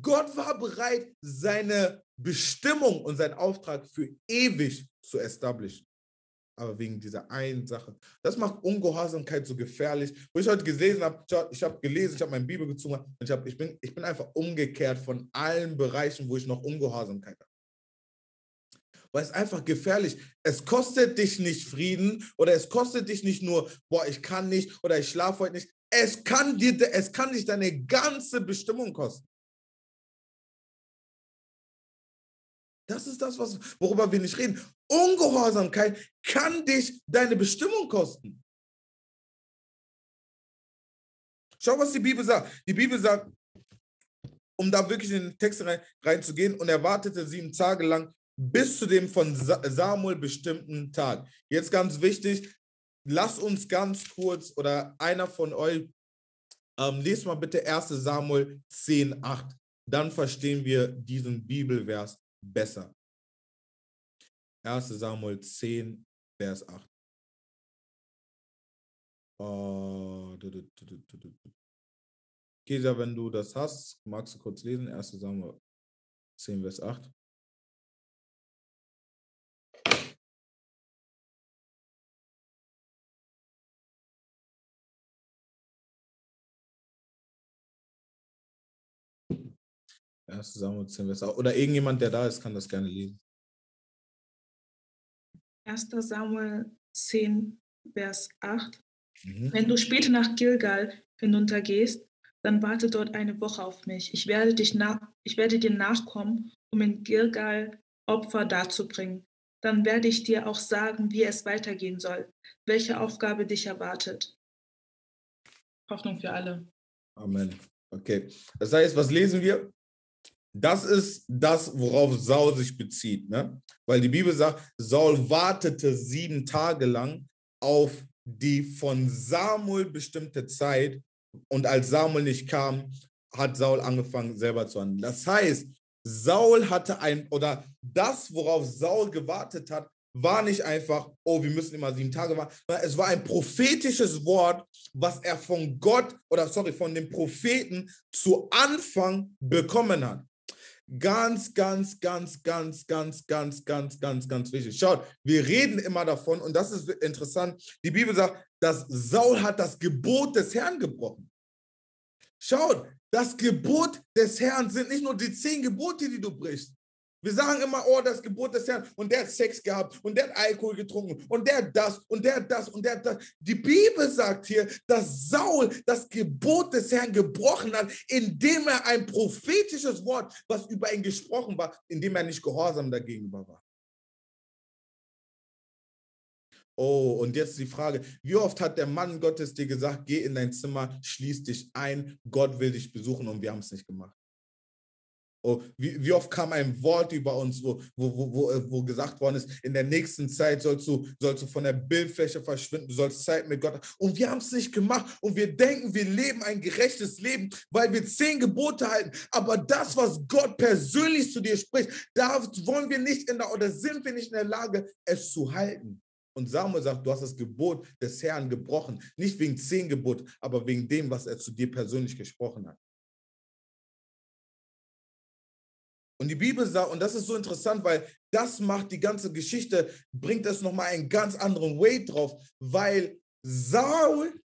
Gott war bereit, seine Bestimmung und seinen Auftrag für ewig zu establishen. Aber wegen dieser einen Sache. Das macht Ungehorsamkeit so gefährlich. Wo ich heute gelesen habe, ich habe gelesen, ich habe meine Bibel gezogen und ich, hab, ich, bin, ich bin einfach umgekehrt von allen Bereichen, wo ich noch Ungehorsamkeit habe weil es einfach gefährlich. Es kostet dich nicht Frieden oder es kostet dich nicht nur, boah, ich kann nicht oder ich schlafe heute nicht. Es kann dir, es kann dich deine ganze Bestimmung kosten. Das ist das, was, worüber wir nicht reden. Ungehorsamkeit kann dich deine Bestimmung kosten. Schau, was die Bibel sagt. Die Bibel sagt, um da wirklich in den Text rein, reinzugehen, und er wartete sieben Tage lang bis zu dem von Samuel bestimmten Tag. Jetzt ganz wichtig, lasst uns ganz kurz oder einer von euch, ähm, lest mal bitte 1 Samuel 10, 8. Dann verstehen wir diesen Bibelvers besser. 1 Samuel 10, Vers 8. Uh, Kesa, wenn du das hast, magst du kurz lesen? 1 Samuel 10, Vers 8. 1. Samuel 10, Vers 8. Oder irgendjemand, der da ist, kann das gerne lesen. 1. Samuel 10, Vers 8. Mhm. Wenn du später nach Gilgal hinuntergehst, dann warte dort eine Woche auf mich. Ich werde, dich nach, ich werde dir nachkommen, um in Gilgal Opfer darzubringen. Dann werde ich dir auch sagen, wie es weitergehen soll, welche Aufgabe dich erwartet. Hoffnung für alle. Amen. Okay. Das heißt, was lesen wir? Das ist das, worauf Saul sich bezieht. Ne? Weil die Bibel sagt, Saul wartete sieben Tage lang auf die von Samuel bestimmte Zeit. Und als Samuel nicht kam, hat Saul angefangen, selber zu handeln. Das heißt, Saul hatte ein, oder das, worauf Saul gewartet hat, war nicht einfach, oh, wir müssen immer sieben Tage warten. Es war ein prophetisches Wort, was er von Gott oder sorry, von dem Propheten zu Anfang bekommen hat. Ganz, ganz, ganz, ganz, ganz, ganz, ganz, ganz, ganz wichtig. Schaut, wir reden immer davon und das ist interessant. Die Bibel sagt, dass Saul hat das Gebot des Herrn gebrochen. Schaut, das Gebot des Herrn sind nicht nur die zehn Gebote, die du brichst. Wir sagen immer, oh, das Gebot des Herrn und der hat Sex gehabt und der hat Alkohol getrunken und der hat das und der hat das und der hat das. Die Bibel sagt hier, dass Saul das Gebot des Herrn gebrochen hat, indem er ein prophetisches Wort, was über ihn gesprochen war, indem er nicht gehorsam dagegen war. Oh, und jetzt die Frage, wie oft hat der Mann Gottes dir gesagt, geh in dein Zimmer, schließ dich ein, Gott will dich besuchen und wir haben es nicht gemacht. Oh, wie, wie, oft kam ein Wort über uns, wo, wo, wo, äh, wo gesagt worden ist, in der nächsten Zeit sollst du, sollst du von der Bildfläche verschwinden, du sollst Zeit mit Gott. Und wir haben es nicht gemacht und wir denken, wir leben ein gerechtes Leben, weil wir zehn Gebote halten. Aber das, was Gott persönlich zu dir spricht, da wollen wir nicht in der oder sind wir nicht in der Lage, es zu halten. Und Samuel sagt, du hast das Gebot des Herrn gebrochen. Nicht wegen zehn Gebot, aber wegen dem, was er zu dir persönlich gesprochen hat. Und die Bibel sagt, und das ist so interessant, weil das macht die ganze Geschichte, bringt es nochmal einen ganz anderen Weight drauf, weil Saul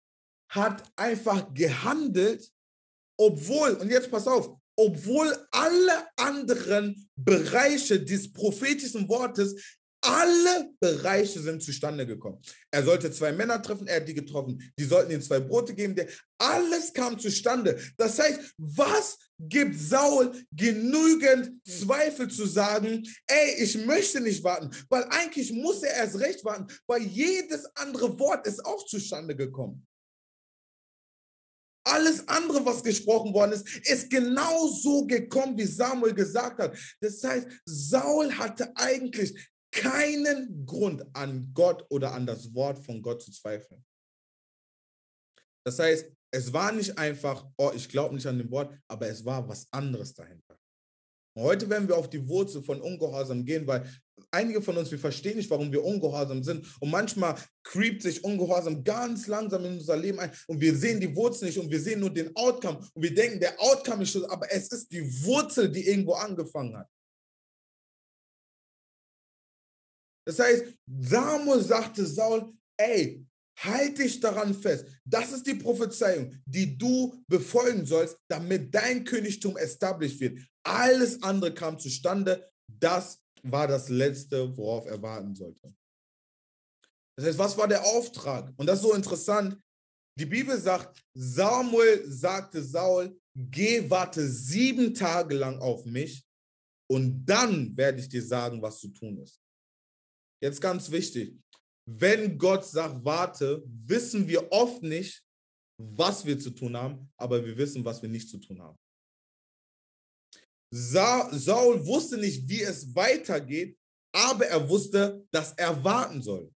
hat einfach gehandelt, obwohl, und jetzt pass auf, obwohl alle anderen Bereiche des prophetischen Wortes alle Bereiche sind zustande gekommen. Er sollte zwei Männer treffen, er hat die getroffen. Die sollten ihm zwei Brote geben. alles kam zustande. Das heißt, was gibt Saul genügend Zweifel zu sagen, ey, ich möchte nicht warten, weil eigentlich muss er erst recht warten, weil jedes andere Wort ist auch zustande gekommen. Alles andere, was gesprochen worden ist, ist genau so gekommen, wie Samuel gesagt hat. Das heißt, Saul hatte eigentlich keinen Grund an Gott oder an das Wort von Gott zu zweifeln. Das heißt, es war nicht einfach, oh, ich glaube nicht an dem Wort, aber es war was anderes dahinter. Und heute werden wir auf die Wurzel von Ungehorsam gehen, weil einige von uns, wir verstehen nicht, warum wir ungehorsam sind. Und manchmal creept sich Ungehorsam ganz langsam in unser Leben ein und wir sehen die Wurzel nicht und wir sehen nur den Outcome und wir denken, der Outcome ist schon, aber es ist die Wurzel, die irgendwo angefangen hat. Das heißt, Samuel sagte Saul, ey, halt dich daran fest. Das ist die Prophezeiung, die du befolgen sollst, damit dein Königtum established wird. Alles andere kam zustande. Das war das Letzte, worauf er warten sollte. Das heißt, was war der Auftrag? Und das ist so interessant. Die Bibel sagt, Samuel sagte Saul, geh, warte sieben Tage lang auf mich und dann werde ich dir sagen, was zu tun ist. Jetzt ganz wichtig. Wenn Gott sagt, warte, wissen wir oft nicht, was wir zu tun haben, aber wir wissen, was wir nicht zu tun haben. Saul wusste nicht, wie es weitergeht, aber er wusste, dass er warten soll.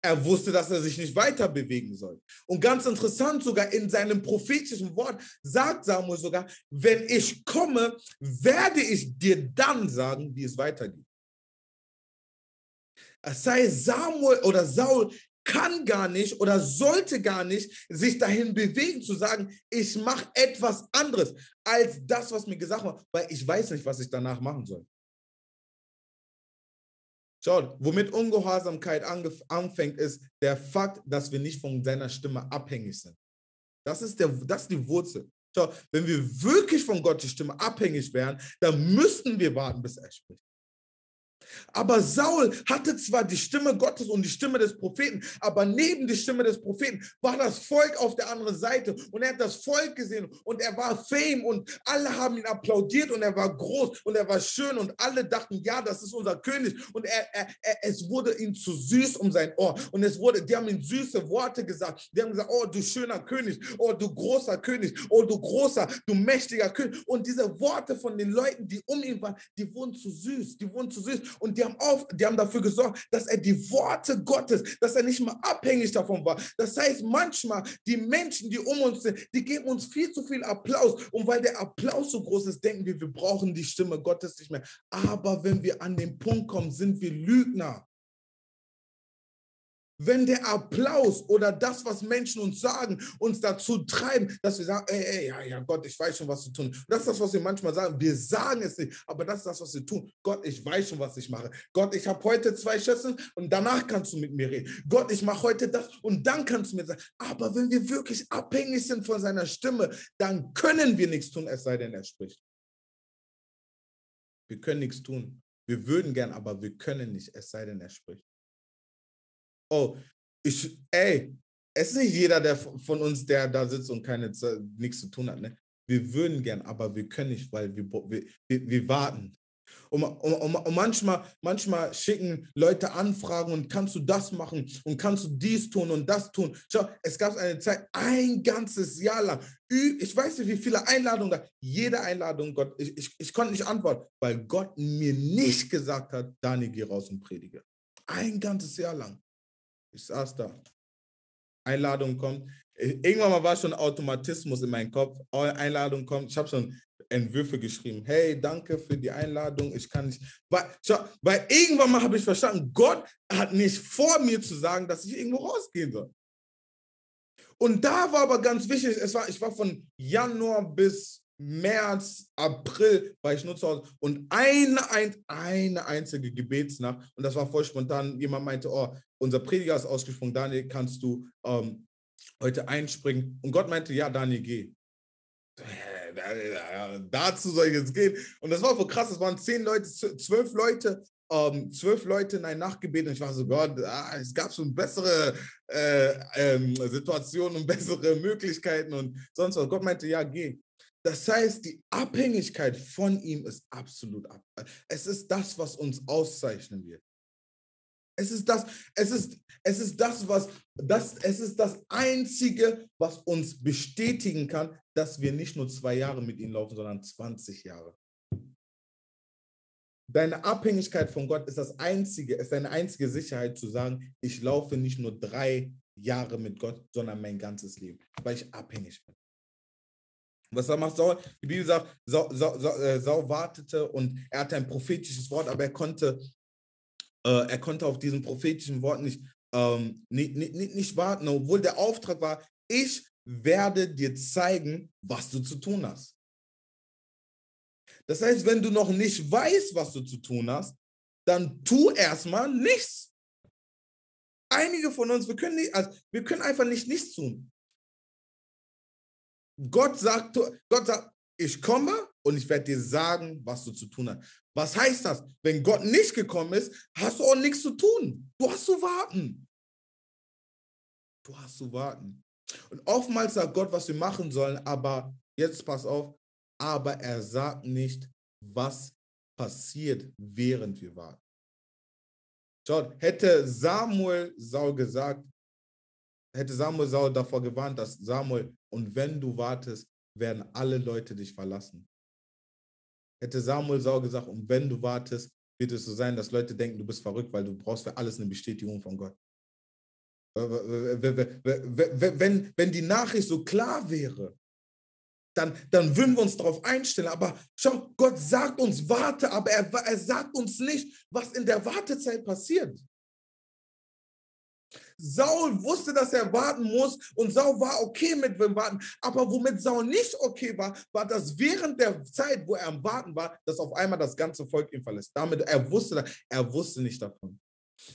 Er wusste, dass er sich nicht weiter bewegen soll. Und ganz interessant, sogar in seinem prophetischen Wort sagt Samuel sogar, wenn ich komme, werde ich dir dann sagen, wie es weitergeht. Das heißt, Samuel oder Saul kann gar nicht oder sollte gar nicht sich dahin bewegen zu sagen, ich mache etwas anderes als das, was mir gesagt wird, weil ich weiß nicht, was ich danach machen soll. Schaut, womit Ungehorsamkeit anfängt, ist der Fakt, dass wir nicht von seiner Stimme abhängig sind. Das ist, der, das ist die Wurzel. Schau, wenn wir wirklich von Gottes Stimme abhängig wären, dann müssten wir warten, bis er spricht. Aber Saul hatte zwar die Stimme Gottes und die Stimme des Propheten, aber neben die Stimme des Propheten war das Volk auf der anderen Seite und er hat das Volk gesehen und er war Fame und alle haben ihn applaudiert und er war groß und er war schön und alle dachten, ja, das ist unser König und er, er, er, es wurde ihm zu süß um sein Ohr und es wurde, die haben ihm süße Worte gesagt, die haben gesagt, oh, du schöner König, oh, du großer König, oh, du großer, du mächtiger König. Und diese Worte von den Leuten, die um ihn waren, die wurden zu süß, die wurden zu süß und die haben, auf, die haben dafür gesorgt, dass er die Worte Gottes, dass er nicht mehr abhängig davon war. Das heißt, manchmal die Menschen, die um uns sind, die geben uns viel zu viel Applaus. Und weil der Applaus so groß ist, denken wir, wir brauchen die Stimme Gottes nicht mehr. Aber wenn wir an den Punkt kommen, sind wir Lügner wenn der Applaus oder das, was Menschen uns sagen, uns dazu treiben, dass wir sagen, ey, ey, ja, ja, Gott, ich weiß schon, was zu tun. Das ist das, was wir manchmal sagen. Wir sagen es nicht, aber das ist das, was wir tun. Gott, ich weiß schon, was ich mache. Gott, ich habe heute zwei Schüsseln und danach kannst du mit mir reden. Gott, ich mache heute das und dann kannst du mir sagen. Aber wenn wir wirklich abhängig sind von seiner Stimme, dann können wir nichts tun, es sei denn, er spricht. Wir können nichts tun. Wir würden gern, aber wir können nicht, es sei denn, er spricht oh, ich, ey, es ist nicht jeder der von uns, der da sitzt und keine nichts zu tun hat. Ne? Wir würden gern, aber wir können nicht, weil wir, wir, wir warten. Und, und, und, manchmal, manchmal schicken Leute Anfragen und kannst du das machen und kannst du dies tun und das tun. Schau, es gab eine Zeit, ein ganzes Jahr lang. Ich weiß nicht, wie viele Einladungen da. Jede Einladung, Gott, ich, ich, ich konnte nicht antworten, weil Gott mir nicht gesagt hat, Dani, geh raus und predige. Ein ganzes Jahr lang. Ich saß da. Einladung kommt. Irgendwann mal war schon Automatismus in meinem Kopf. Einladung kommt. Ich habe schon Entwürfe geschrieben. Hey, danke für die Einladung. Ich kann nicht. Weil, schau, weil irgendwann mal habe ich verstanden, Gott hat nicht vor mir zu sagen, dass ich irgendwo rausgehen soll. Und da war aber ganz wichtig, es war, ich war von Januar bis März, April war ich nur zu Hause und eine, eine einzige Gebetsnacht und das war voll spontan. Jemand meinte, oh, unser Prediger ist ausgesprungen, Daniel, kannst du ähm, heute einspringen? Und Gott meinte, ja, Daniel, geh dazu soll ich jetzt gehen. Und das war so krass, es waren zehn Leute, zwölf Leute, ähm, zwölf Leute in ein Nachtgebet und ich war so, Gott, ah, es gab schon bessere äh, ähm, Situationen und [LAUGHS] bessere Möglichkeiten und sonst was. Gott meinte, ja, geh. Das heißt, die Abhängigkeit von ihm ist absolut ab. Es ist das, was uns auszeichnen wird. Es ist das, es ist, es ist das, was, das, es ist das Einzige, was uns bestätigen kann, dass wir nicht nur zwei Jahre mit ihm laufen, sondern 20 Jahre. Deine Abhängigkeit von Gott ist das einzige, ist deine einzige Sicherheit zu sagen, ich laufe nicht nur drei Jahre mit Gott, sondern mein ganzes Leben, weil ich abhängig bin. Was macht Saul? Die Bibel sagt, Saul, Saul, äh, Saul wartete und er hatte ein prophetisches Wort, aber er konnte äh, er konnte auf diesen prophetischen Wort nicht, ähm, nicht, nicht, nicht warten, obwohl der Auftrag war, ich werde dir zeigen, was du zu tun hast. Das heißt, wenn du noch nicht weißt, was du zu tun hast, dann tu erstmal nichts. Einige von uns, wir können, nicht, also wir können einfach nicht nichts tun. Gott sagt, Gott sagt, ich komme und ich werde dir sagen, was du zu tun hast. Was heißt das? Wenn Gott nicht gekommen ist, hast du auch nichts zu tun. Du hast zu warten. Du hast zu warten. Und oftmals sagt Gott, was wir machen sollen, aber jetzt pass auf, aber er sagt nicht, was passiert, während wir warten. Schaut, hätte Samuel Saul gesagt, hätte Samuel Saul davor gewarnt, dass Samuel, und wenn du wartest, werden alle Leute dich verlassen hätte Samuel Saul gesagt, und wenn du wartest, wird es so sein, dass Leute denken, du bist verrückt, weil du brauchst für alles eine Bestätigung von Gott. Wenn, wenn die Nachricht so klar wäre, dann, dann würden wir uns darauf einstellen. Aber schau, Gott sagt uns, warte, aber er, er sagt uns nicht, was in der Wartezeit passiert. Saul wusste, dass er warten muss und Saul war okay mit dem Warten. Aber womit Saul nicht okay war, war, dass während der Zeit, wo er am Warten war, dass auf einmal das ganze Volk ihn verlässt. Damit er wusste, er wusste nicht davon.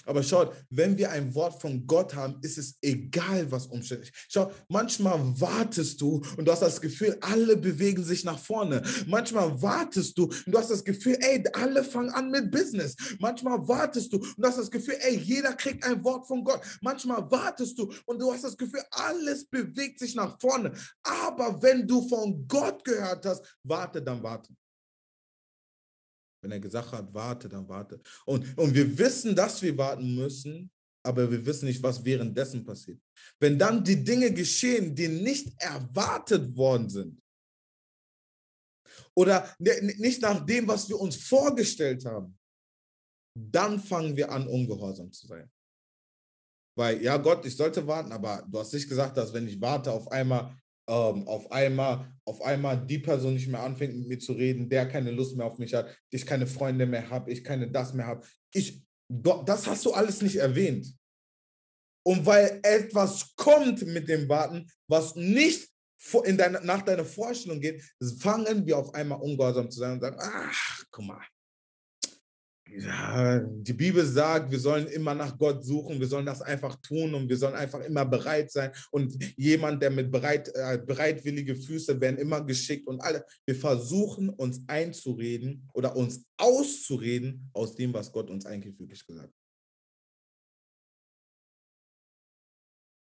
Aber schaut, wenn wir ein Wort von Gott haben, ist es egal, was umständlich. Schau, manchmal wartest du und du hast das Gefühl, alle bewegen sich nach vorne. Manchmal wartest du und du hast das Gefühl, ey, alle fangen an mit Business. Manchmal wartest du und du hast das Gefühl, ey, jeder kriegt ein Wort von Gott. Manchmal wartest du und du hast das Gefühl, alles bewegt sich nach vorne. Aber wenn du von Gott gehört hast, warte, dann warte. Wenn er gesagt hat, warte, dann warte. Und, und wir wissen, dass wir warten müssen, aber wir wissen nicht, was währenddessen passiert. Wenn dann die Dinge geschehen, die nicht erwartet worden sind, oder nicht nach dem, was wir uns vorgestellt haben, dann fangen wir an, ungehorsam zu sein. Weil, ja, Gott, ich sollte warten, aber du hast nicht gesagt, dass wenn ich warte, auf einmal ähm, auf einmal, auf einmal die Person nicht mehr anfängt mit mir zu reden, der keine Lust mehr auf mich hat, ich keine Freunde mehr habe, ich keine das mehr habe. Ich, das hast du alles nicht erwähnt. Und weil etwas kommt mit dem Warten, was nicht in deine, nach deiner Vorstellung geht, fangen wir auf einmal ungehorsam zu sein und sagen, ach, guck mal, ja, die Bibel sagt, wir sollen immer nach Gott suchen, wir sollen das einfach tun und wir sollen einfach immer bereit sein. Und jemand, der mit bereit, äh, bereitwillige Füße werden immer geschickt und alle. Wir versuchen uns einzureden oder uns auszureden aus dem, was Gott uns eigentlich wirklich gesagt hat.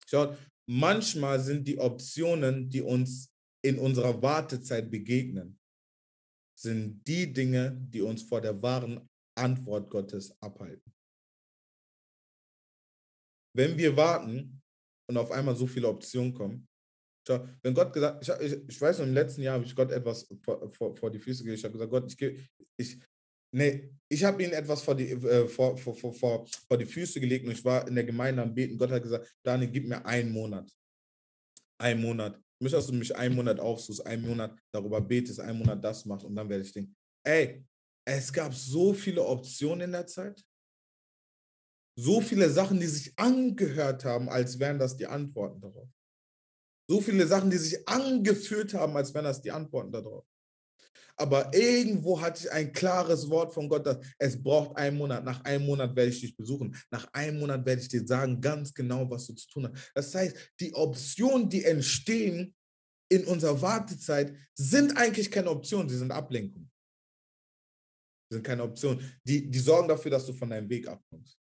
Schaut, manchmal sind die Optionen, die uns in unserer Wartezeit begegnen, sind die Dinge, die uns vor der wahren Antwort Gottes abhalten. Wenn wir warten und auf einmal so viele Optionen kommen, schau, wenn Gott gesagt, ich, ich, ich weiß noch, im letzten Jahr habe ich Gott etwas vor, vor, vor die Füße gelegt. Ich habe gesagt, Gott, ich, ich, nee, ich habe ihm etwas vor die, äh, vor, vor, vor, vor, vor die Füße gelegt und ich war in der Gemeinde am Beten. Gott hat gesagt, Daniel, gib mir einen Monat. Ein Monat. Ich möchte, dass du mich einen Monat aufsuchst, einen Monat darüber betest, einen Monat das machst und dann werde ich denken, ey, es gab so viele Optionen in der Zeit. So viele Sachen, die sich angehört haben, als wären das die Antworten darauf. So viele Sachen, die sich angefühlt haben, als wären das die Antworten darauf. Aber irgendwo hatte ich ein klares Wort von Gott, dass es braucht einen Monat. Nach einem Monat werde ich dich besuchen. Nach einem Monat werde ich dir sagen, ganz genau, was du zu tun hast. Das heißt, die Optionen, die entstehen in unserer Wartezeit, sind eigentlich keine Optionen, sie sind Ablenkung. Sind keine Option. Die, die sorgen dafür, dass du von deinem Weg abkommst.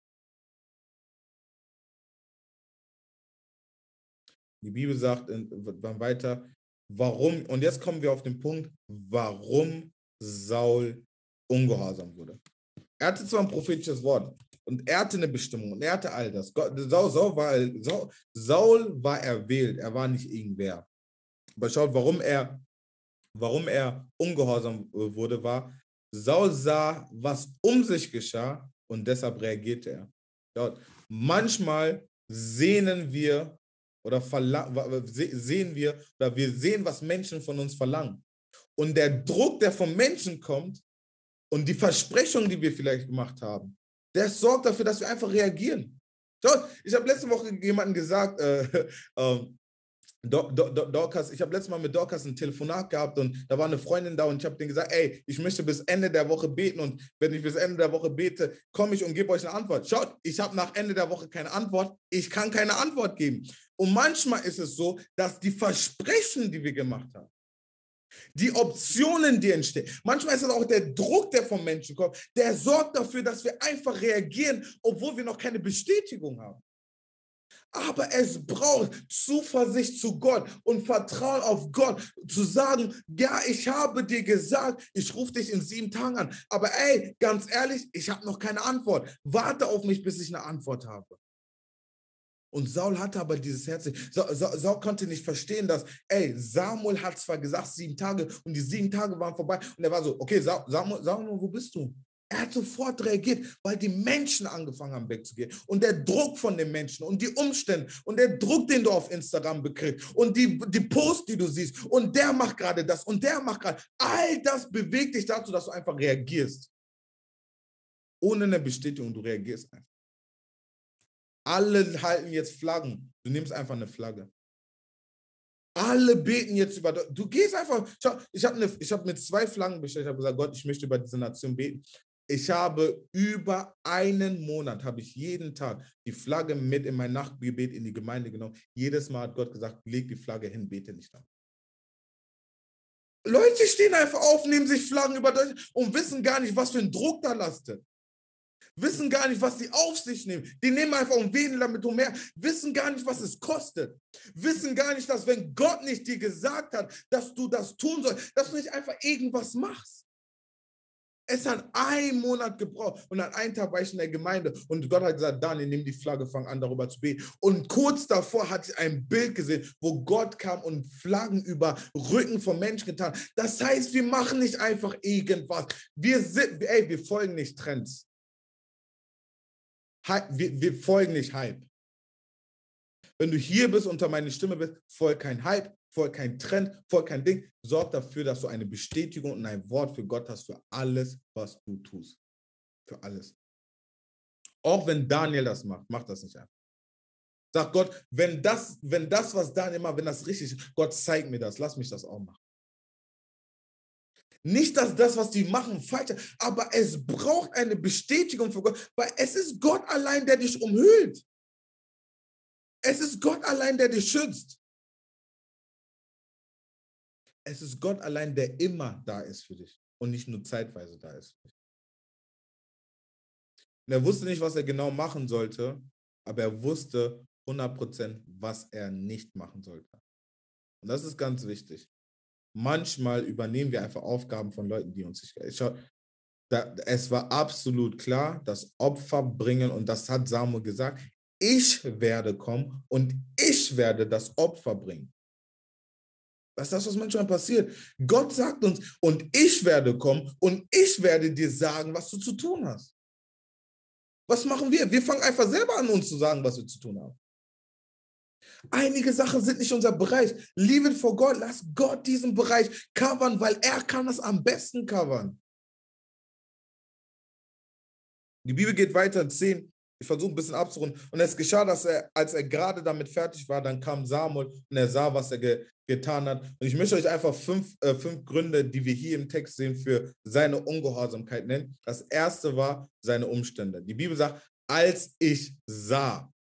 Die Bibel sagt dann weiter, warum, und jetzt kommen wir auf den Punkt, warum Saul ungehorsam wurde. Er hatte zwar ein prophetisches Wort und er hatte eine Bestimmung und er hatte all das. Saul, Saul, war, Saul, Saul war erwählt, er war nicht irgendwer. Aber schaut, warum er, warum er ungehorsam äh, wurde, war, Saul sah, was um sich geschah und deshalb reagierte er. Schaut, manchmal sehnen wir oder sehen wir oder wir sehen, was Menschen von uns verlangen. Und der Druck, der vom Menschen kommt und die Versprechungen, die wir vielleicht gemacht haben, der sorgt dafür, dass wir einfach reagieren. Ich habe letzte Woche jemandem gesagt, äh, [LAUGHS] äh, Dorcas, ich habe letztes Mal mit Dorcas ein Telefonat gehabt und da war eine Freundin da und ich habe denen gesagt, ey, ich möchte bis Ende der Woche beten und wenn ich bis Ende der Woche bete, komme ich und gebe euch eine Antwort. Schaut, ich habe nach Ende der Woche keine Antwort, ich kann keine Antwort geben. Und manchmal ist es so, dass die Versprechen, die wir gemacht haben, die Optionen, die entstehen. Manchmal ist es auch der Druck, der vom Menschen kommt, der sorgt dafür, dass wir einfach reagieren, obwohl wir noch keine Bestätigung haben. Aber es braucht Zuversicht zu Gott und Vertrauen auf Gott, zu sagen, ja, ich habe dir gesagt, ich rufe dich in sieben Tagen an. Aber ey, ganz ehrlich, ich habe noch keine Antwort. Warte auf mich, bis ich eine Antwort habe. Und Saul hatte aber dieses Herz. Saul, konnte nicht verstehen, dass, ey, Samuel hat zwar gesagt, sieben Tage und die sieben Tage waren vorbei. Und er war so, okay, Samuel, Samuel wo bist du? Er hat sofort reagiert, weil die Menschen angefangen haben wegzugehen. Und der Druck von den Menschen und die Umstände und der Druck, den du auf Instagram bekriegst und die, die Post, die du siehst und der macht gerade das und der macht gerade, all das bewegt dich dazu, dass du einfach reagierst. Ohne eine Bestätigung, du reagierst einfach. Alle halten jetzt Flaggen. Du nimmst einfach eine Flagge. Alle beten jetzt über. Du gehst einfach. Schau, ich habe ne, hab mit zwei Flaggen bestellt. Ich habe gesagt, Gott, ich möchte über diese Nation beten. Ich habe über einen Monat, habe ich jeden Tag die Flagge mit in mein Nachtgebet in die Gemeinde genommen. Jedes Mal hat Gott gesagt, leg die Flagge hin, bete nicht an. Leute stehen einfach auf, nehmen sich Flaggen über Deutschland und wissen gar nicht, was für ein Druck da lastet wissen gar nicht, was sie auf sich nehmen. Die nehmen einfach und beten damit umher, wissen gar nicht, was es kostet. Wissen gar nicht, dass wenn Gott nicht dir gesagt hat, dass du das tun sollst, dass du nicht einfach irgendwas machst. Es hat einen Monat gebraucht und an einem Tag war ich in der Gemeinde und Gott hat gesagt, Daniel, nimm die Flagge, fang an darüber zu beten. Und kurz davor hatte ich ein Bild gesehen, wo Gott kam und Flaggen über Rücken von Menschen getan. Das heißt, wir machen nicht einfach irgendwas. Wir sind, ey, wir folgen nicht Trends wir, wir folgen nicht Hype. Wenn du hier bist, unter meine Stimme bist, folg kein Hype, folg kein Trend, folg kein Ding. Sorg dafür, dass du eine Bestätigung und ein Wort für Gott hast für alles, was du tust. Für alles. Auch wenn Daniel das macht, mach das nicht einfach. Sag Gott, wenn das, wenn das, was Daniel macht, wenn das richtig ist, Gott zeig mir das, lass mich das auch machen. Nicht, dass das, was die machen, falsch ist, aber es braucht eine Bestätigung für Gott, weil es ist Gott allein, der dich umhüllt. Es ist Gott allein, der dich schützt. Es ist Gott allein, der immer da ist für dich und nicht nur zeitweise da ist. Und er wusste nicht, was er genau machen sollte, aber er wusste 100%, was er nicht machen sollte. Und das ist ganz wichtig. manchmal übernehmen wir einfach Aufgaben von Leuten, die uns nicht. Ich, da, es war absolut klar, das Opfer bringen, und das hat Samuel gesagt, ich werde kommen und ich werde das Opfer bringen. Das ist das, was manchmal passiert. Gott sagt uns, und ich werde kommen und ich werde dir sagen, was du zu tun hast. Was machen wir? Wir fangen einfach selber an, uns zu sagen, was wir zu tun haben. Einige Sachen sind nicht unser Bereich. It for God. Lass Gott diesen Bereich covern, weil er kann das am besten covern. Die Bibel geht weiter in 10. Ich versuche ein bisschen abzurunden. Und es geschah, dass er, als er gerade damit fertig war, dann kam Samuel und er sah, was er ge getan hat. Und ich möchte euch einfach fünf, äh, fünf Gründe, die wir hier im Text sehen, für seine Ungehorsamkeit nennen. Das erste war seine Umstände. Die Bibel sagt, als ich sah.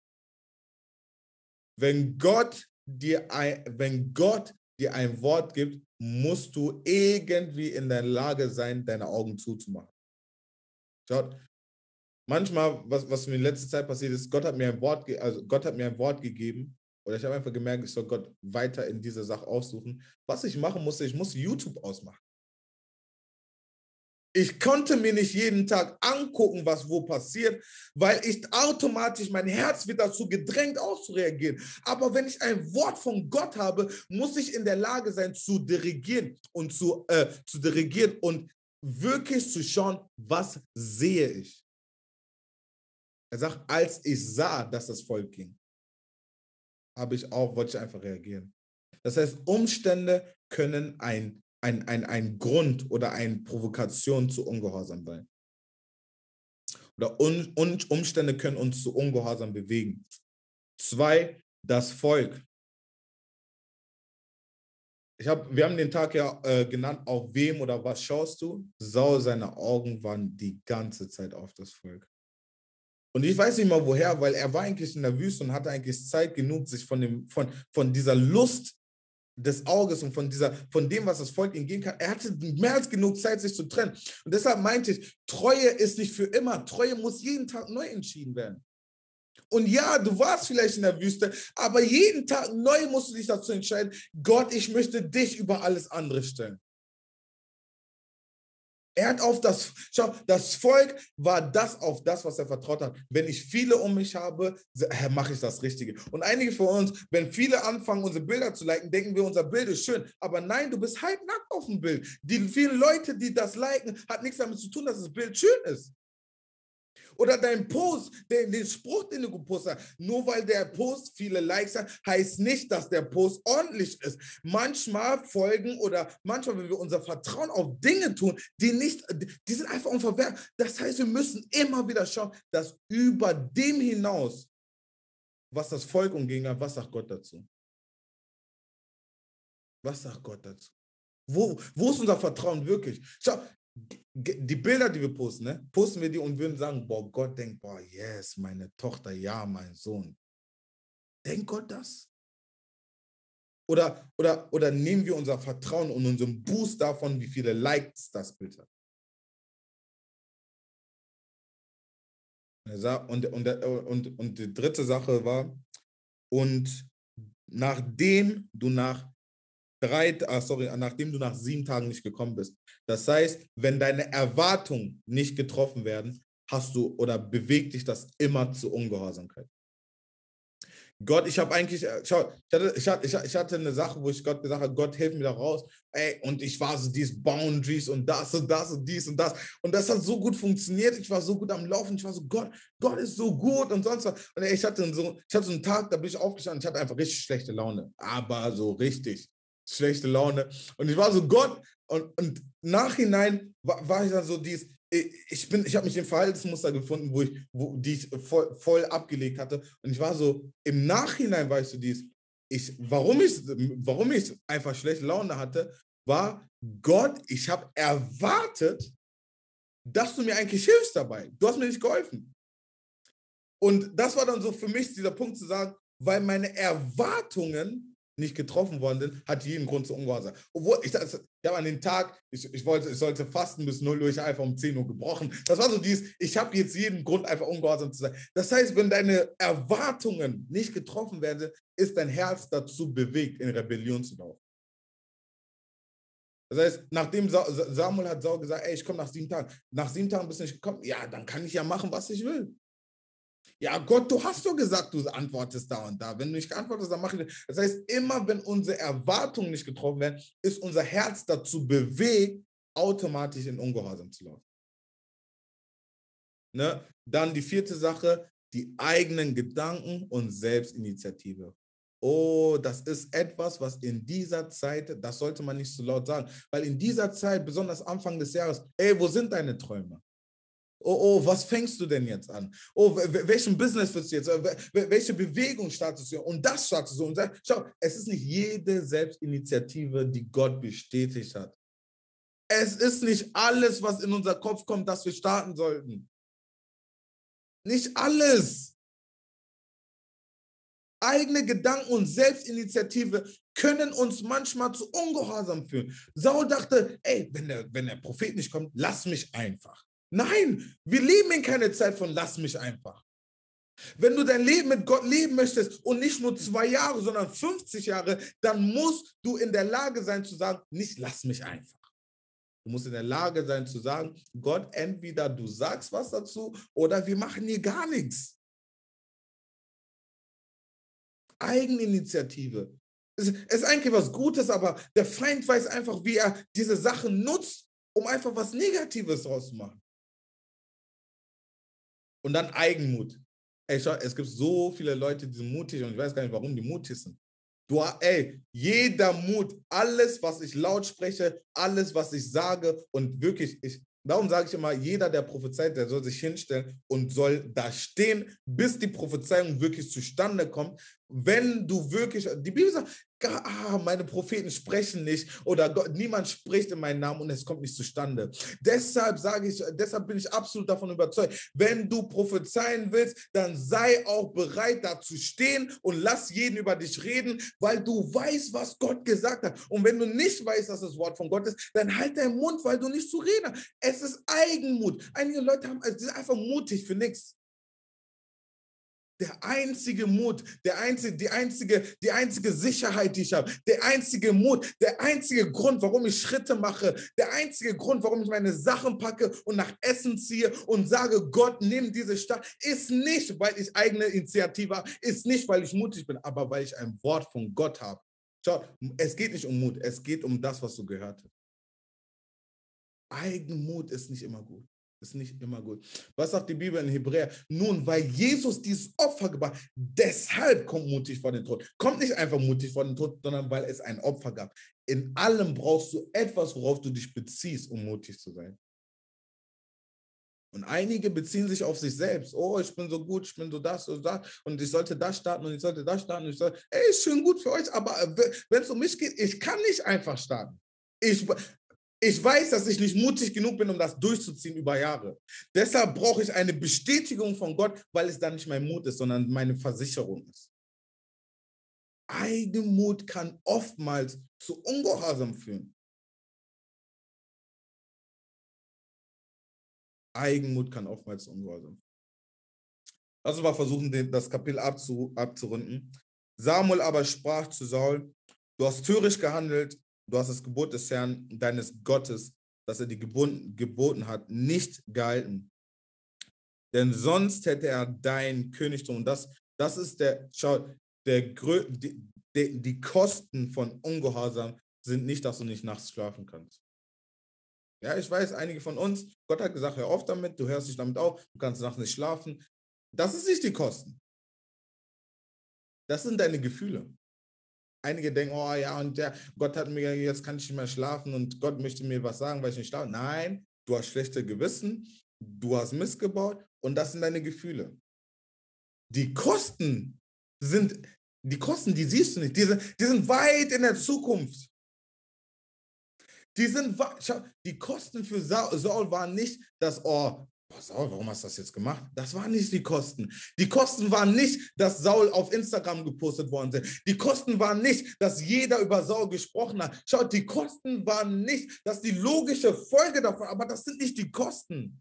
Wenn Gott dir ein, wenn Gott dir ein Wort gibt, musst du irgendwie in der Lage sein, deine Augen zuzumachen. Schaut, manchmal, was, was mir in letzter Zeit passiert ist, Gott hat mir ein Wort, also Gott hat mir ein Wort gegeben oder ich habe einfach gemerkt, ich soll Gott weiter in dieser Sache aussuchen. Was ich machen musste, ich musste YouTube ausmachen. Ich konnte mir nicht jeden Tag angucken, was wo passiert, weil ich automatisch, mein Herz wird dazu gedrängt, auszureagieren. Aber wenn ich ein Wort von Gott habe, muss ich in der Lage sein, zu dirigieren und zu, äh, zu dirigieren und wirklich zu schauen, was sehe ich. Er sagt, als ich sah, dass das Volk ging, habe ich auch, wollte ich einfach reagieren. Das heißt, Umstände können ein, ein, ein, ein Grund oder eine Provokation zu Ungehorsam sein. Oder un, un, Umstände können uns zu Ungehorsam bewegen. Zwei, das Volk. Ich hab, wir haben den Tag ja äh, genannt, auf wem oder was schaust du? Saul, seine Augen waren die ganze Zeit auf das Volk. Und ich weiß nicht mal woher, weil er war eigentlich in der Wüste und hatte eigentlich Zeit genug, sich von, dem, von, von dieser Lust des Auges und von, dieser, von dem, was das Volk ihm geben kann. Er hatte mehr als genug Zeit, sich zu trennen. Und deshalb meinte ich, Treue ist nicht für immer. Treue muss jeden Tag neu entschieden werden. Und ja, du warst vielleicht in der Wüste, aber jeden Tag neu musst du dich dazu entscheiden, Gott, ich möchte dich über alles andere stellen. Er hat auf das, schau, das Volk war das auf das, was er vertraut hat. Wenn ich viele um mich habe, mache ich das Richtige. Und einige von uns, wenn viele anfangen, unsere Bilder zu liken, denken wir, unser Bild ist schön. Aber nein, du bist halb nackt auf dem Bild. Die vielen Leute, die das liken, hat nichts damit zu tun, dass das Bild schön ist. Oder dein Post, den, den Spruch, den du gepostet hast. Nur weil der Post viele Likes hat, heißt nicht, dass der Post ordentlich ist. Manchmal folgen oder manchmal, wenn wir unser Vertrauen auf Dinge tun, die nicht, die sind einfach unverwertbar. Das heißt, wir müssen immer wieder schauen, dass über dem hinaus, was das Volk umging hat, was sagt Gott dazu? Was sagt Gott dazu? Wo, wo ist unser Vertrauen wirklich? Schau, die Bilder, die wir posten, ne, posten wir die und würden sagen, boah, Gott denkt, boah, yes, meine Tochter, ja, mein Sohn. Denkt Gott das? Oder, oder, oder nehmen wir unser Vertrauen und unseren Boost davon, wie viele Likes das Bild hat? Und, und, und, und die dritte Sache war, und nachdem du nach drei, ah, sorry, nachdem du nach sieben Tagen nicht gekommen bist. Das heißt, wenn deine Erwartungen nicht getroffen werden, hast du oder bewegt dich das immer zu Ungehorsamkeit. Gott, ich habe eigentlich, äh, schau, ich hatte, ich, hatte, eine Sache, wo ich Gott gesagt habe, Gott, hilf mir da raus. Ey, und ich war so dies Boundaries und das und das und dies und das. Und das hat so gut funktioniert. Ich war so gut am Laufen. Ich war so, Gott, Gott ist so gut und sonst was. Und ey, ich hatte so, ich hatte so einen Tag, da bin ich aufgestanden, ich hatte einfach richtig schlechte Laune. Aber so richtig schlechte Laune. Und ich war so, Gott, und, und nachhinein war, war ich dann so dies, ich bin, ich habe mich im Verhaltensmuster gefunden, wo ich, wo, die ich voll, voll abgelegt hatte. Und ich war so, im Nachhinein weißt du dies, ich, warum ich, warum ich einfach schlechte Laune hatte, war Gott, ich habe erwartet, dass du mir eigentlich hilfst dabei. Du hast mir nicht geholfen. Und das war dann so für mich dieser Punkt zu sagen, weil meine Erwartungen nicht getroffen worden sind, hat jeden Grund zu Ungehorsam. Obwohl, ich, ich habe an den Tag, ich, ich, wollte, ich sollte fasten bis 0 Uhr, ich einfach um 10 Uhr gebrochen. Das war so dies, ich habe jetzt jeden Grund, einfach ungehorsam zu sein. Das heißt, wenn deine Erwartungen nicht getroffen werden, ist dein Herz dazu bewegt, in Rebellion zu laufen. Das heißt, nachdem Samuel hat Saul gesagt, ey, ich komme nach sieben Tagen. Nach sieben Tagen bist du nicht gekommen. Ja, dann kann ich ja machen, was ich will. Ja, Gott, du hast doch gesagt, du antwortest da und da. Wenn du nicht antwortest, dann mache ich. Das heißt, immer wenn unsere Erwartungen nicht getroffen werden, ist unser Herz dazu bewegt, automatisch in Ungehorsam zu laufen. Ne? Dann die vierte Sache, die eigenen Gedanken und Selbstinitiative. Oh, das ist etwas, was in dieser Zeit, das sollte man nicht so laut sagen, weil in dieser Zeit, besonders Anfang des Jahres, ey, wo sind deine Träume? Oh, oh, was fängst du denn jetzt an? Oh, welchen Business willst du jetzt? Welche Bewegung startest du? Und das startest du. Und schau, es ist nicht jede Selbstinitiative, die Gott bestätigt hat. Es ist nicht alles, was in unser Kopf kommt, dass wir starten sollten. Nicht alles. Eigene Gedanken und Selbstinitiative können uns manchmal zu Ungehorsam führen. Saul dachte, ey, wenn der, wenn der Prophet nicht kommt, lass mich einfach. Nein, wir leben in keine Zeit von lass mich einfach. Wenn du dein Leben mit Gott leben möchtest und nicht nur zwei Jahre, sondern 50 Jahre, dann musst du in der Lage sein zu sagen, nicht lass mich einfach. Du musst in der Lage sein zu sagen, Gott, entweder du sagst was dazu oder wir machen hier gar nichts. Eigeninitiative. Es ist eigentlich was Gutes, aber der Feind weiß einfach, wie er diese Sache nutzt, um einfach was Negatives draus zu machen. Und dann Eigenmut. Ey, schau, es gibt so viele Leute, die sind mutig und ich weiß gar nicht, warum die mutig sind. Du, ey, jeder Mut, alles, was ich laut spreche, alles, was ich sage und wirklich, ich, Darum sage ich immer, jeder, der prophezeit, der soll sich hinstellen und soll da stehen, bis die Prophezeiung wirklich zustande kommt. Wenn du wirklich, die Bibel sagt, ah, meine Propheten sprechen nicht oder Gott, niemand spricht in meinen Namen und es kommt nicht zustande. Deshalb sage ich, deshalb bin ich absolut davon überzeugt, wenn du prophezeien willst, dann sei auch bereit, da zu stehen und lass jeden über dich reden, weil du weißt, was Gott gesagt hat. Und wenn du nicht weißt, dass das Wort von Gott ist, dann halt deinen Mund, weil du nicht zu reden hast. Es ist Eigenmut. Einige Leute haben, also, sind einfach mutig für nichts. Der einzige Mut, der einzige, die, einzige, die einzige Sicherheit, die ich habe, der einzige Mut, der einzige Grund, warum ich Schritte mache, der einzige Grund, warum ich meine Sachen packe und nach Essen ziehe und sage, Gott, nimm diese Stadt, ist nicht, weil ich eigene Initiative habe, ist nicht, weil ich mutig bin, aber weil ich ein Wort von Gott habe. Schau, es geht nicht um Mut, es geht um das, was du gehört hast. Eigenmut ist nicht immer gut. Ist nicht immer gut. Was sagt die Bibel in Hebräer? Nun, weil Jesus dieses Opfer gebracht deshalb kommt mutig vor den Tod. Kommt nicht einfach mutig vor den Tod, sondern weil es ein Opfer gab. In allem brauchst du etwas, worauf du dich beziehst, um mutig zu sein. Und einige beziehen sich auf sich selbst. Oh, ich bin so gut, ich bin so das und das und ich sollte das starten und ich sollte das starten. Und ich sollte, ey, schön gut für euch, aber wenn es um mich geht, ich kann nicht einfach starten. Ich, ich weiß, dass ich nicht mutig genug bin, um das durchzuziehen über Jahre. Deshalb brauche ich eine Bestätigung von Gott, weil es dann nicht mein Mut ist, sondern meine Versicherung ist. Eigenmut kann oftmals zu Ungehorsam führen. Eigenmut kann oftmals zu Ungehorsam führen. Lass uns mal versuchen, das Kapitel abzurunden. Samuel aber sprach zu Saul, du hast töricht gehandelt, du hast das Gebot des Herrn, deines Gottes, das er dir geboten hat, nicht gehalten. Denn sonst hätte er dein Königtum. Und das, das ist der, schau, der, die, die, die Kosten von Ungehorsam sind nicht, dass du nicht nachts schlafen kannst. Ja, ich weiß, einige von uns, Gott hat gesagt, hör auf damit, du hörst dich damit auf, du kannst nachts nicht schlafen. Das ist nicht die Kosten. Das sind deine Gefühle. Einige denken, oh ja, und der Gott hat mir, jetzt kann ich nicht mehr schlafen und Gott möchte mir was sagen, weil ich nicht schlafe. Nein, du hast schlechte Gewissen, du hast missgebaut und das sind deine Gefühle. Die Kosten sind, die Kosten, die siehst du nicht, die sind, die sind weit in der Zukunft. Die sind, die Kosten für Saul waren nicht, dass, oh, Pass auf, warum hast du das jetzt gemacht? Das waren nicht die Kosten. Die Kosten waren nicht, dass Saul auf Instagram gepostet worden sind. Die Kosten waren nicht, dass jeder über Saul gesprochen hat. Schaut, die Kosten waren nicht, dass die logische Folge davon, aber das sind nicht die Kosten.